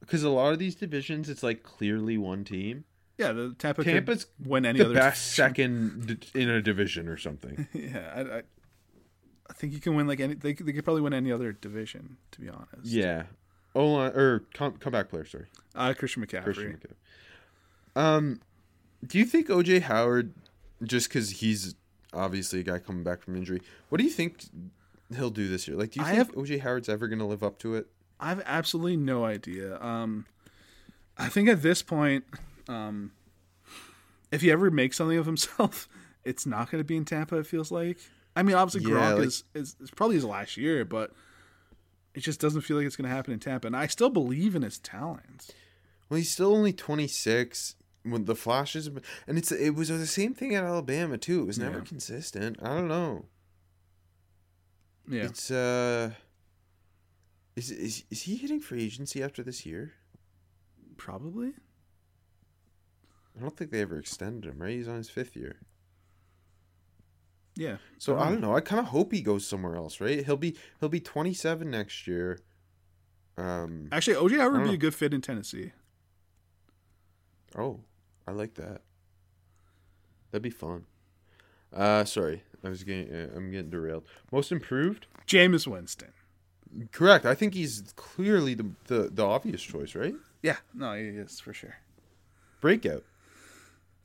because a lot of these divisions, it's like clearly one team. yeah. The Tampa Tampa's win any the other best division. second in a division or something. Yeah, I, I, I think you can win like any. They, could- they could probably win any other division. To be honest, yeah, O line or come comeback player. Sorry. Uh, Christian McCaffrey. Christian McCaffrey. Um, do you think OJ Howard, just because he's obviously a guy coming back from injury, what do you think he'll do this year? Like, do you I think have- OJ Howard's ever going to live up to it? I have absolutely no idea. Um, I think at this point, um, if he ever makes something of himself, it's not going to be in Tampa. It feels like. I mean, obviously Yeah, Gronk like- is, is is probably his last year, but it just doesn't feel like it's going to happen in Tampa. And I still believe in his talents. Well, he's still only twenty six. When the flashes, and it's it was the same thing at Alabama too. It was never Yeah. consistent. I don't know. Yeah, It's uh, is is is he hitting free agency after this year? probably. I don't think they ever extended him. Right, he's on his fifth year. Yeah. So I don't know. I kind of hope he goes somewhere else, right? He'll be he'll be 27 next year. Um. Actually, OJ Howard would be know. a good fit in Tennessee. Oh, I like that. That'd be fun. Uh, sorry, I was getting uh, I'm getting derailed. Most improved. Jameis Winston. Correct. I think he's clearly the the, the obvious choice, right? Yeah, no, he is for sure. Breakout.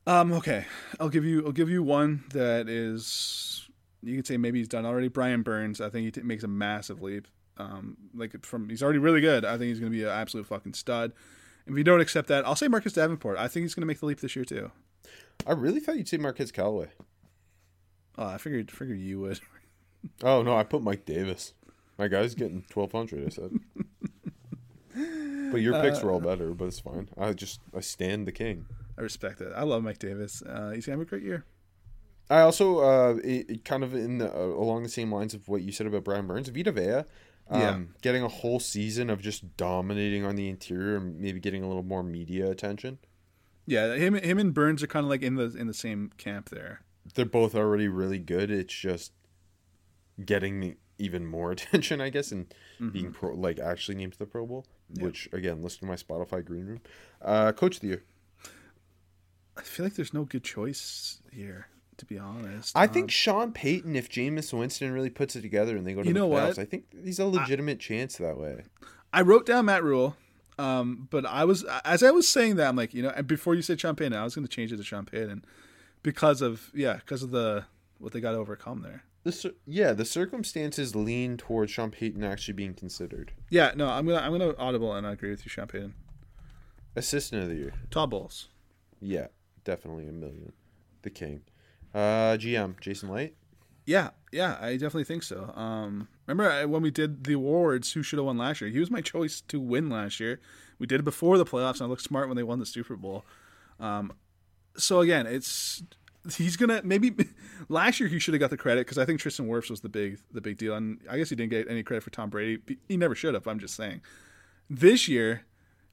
Um, okay, I'll give you I'll give you one that is you could say maybe he's done already. Brian Burns, I think he t- makes a massive leap. Um, like from he's already really good. I think he's going to be an absolute fucking stud. If you don't accept that, I'll say Marcus Davenport. I think he's going to make the leap this year too. I really thought you'd say Marquez Callaway. Oh, I figured figured you would. Oh no, I put Mike Davis. My guy's getting 1200. I said. but your picks were all better, but it's fine. I just I stand the king. I respect it. I love Mike Davis. Uh, he's gonna have a great year. I also, uh, it, it kind of in the, uh, along the same lines of what you said about Brian Burns, Vita Vea. Um, Yeah. Getting a whole season of just dominating on the interior and maybe getting a little more media attention. Yeah, him him and Burns are kind of like in the in the same camp there. They're both already really good. It's just getting even more attention, I guess, and Mm-hmm. being pro like actually named to the Pro Bowl. Which again, listen to my Spotify green room. Uh, Coach of the year. I feel like there's no good choice here, to be honest. I Um, think Sean Payton, if Jameis Winston really puts it together and they go to You the know playoffs, what? I think he's a legitimate chance that way. I wrote down Matt Rhule, um, but I was as I was saying that I'm like, you know, and before you said Champagne, I was going to change it to Champagne, and because of yeah, because of the what they got to overcome there. The yeah, the circumstances lean towards Sean Payton actually being considered Yeah, no, I'm gonna I'm gonna audible, and I agree with you, Champagne. assistant of the year. Todd Bowles. Yeah, definitely a million. The king. Uh, GM Jason Licht. Yeah, yeah, I definitely think so. Um, remember I- when we did the awards, who should have won last year? He was my choice to win last year. We did it before the playoffs, and I looked smart when they won the Super Bowl. Um, so again, it's he's gonna maybe last year he should have got the credit because I think Tristan Wirfs was the big the big deal, and I guess he didn't get any credit for Tom Brady. He never should have. I'm just saying. This year,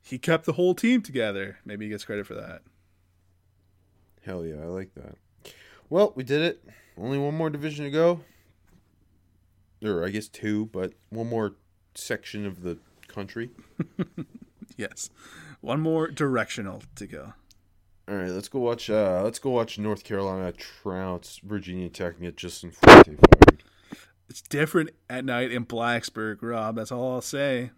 he kept the whole team together. Maybe he gets credit for that. Hell yeah, I like that. Well, we did it. Only one more division to go. Or I guess two, but one more section of the country. Yes, one more directional to go. All right, let's go watch. Uh, let's go watch North Carolina trounce Virginia Tech and get Justin Fuente fired. It's different at night in Blacksburg, Rob. That's all I'll say.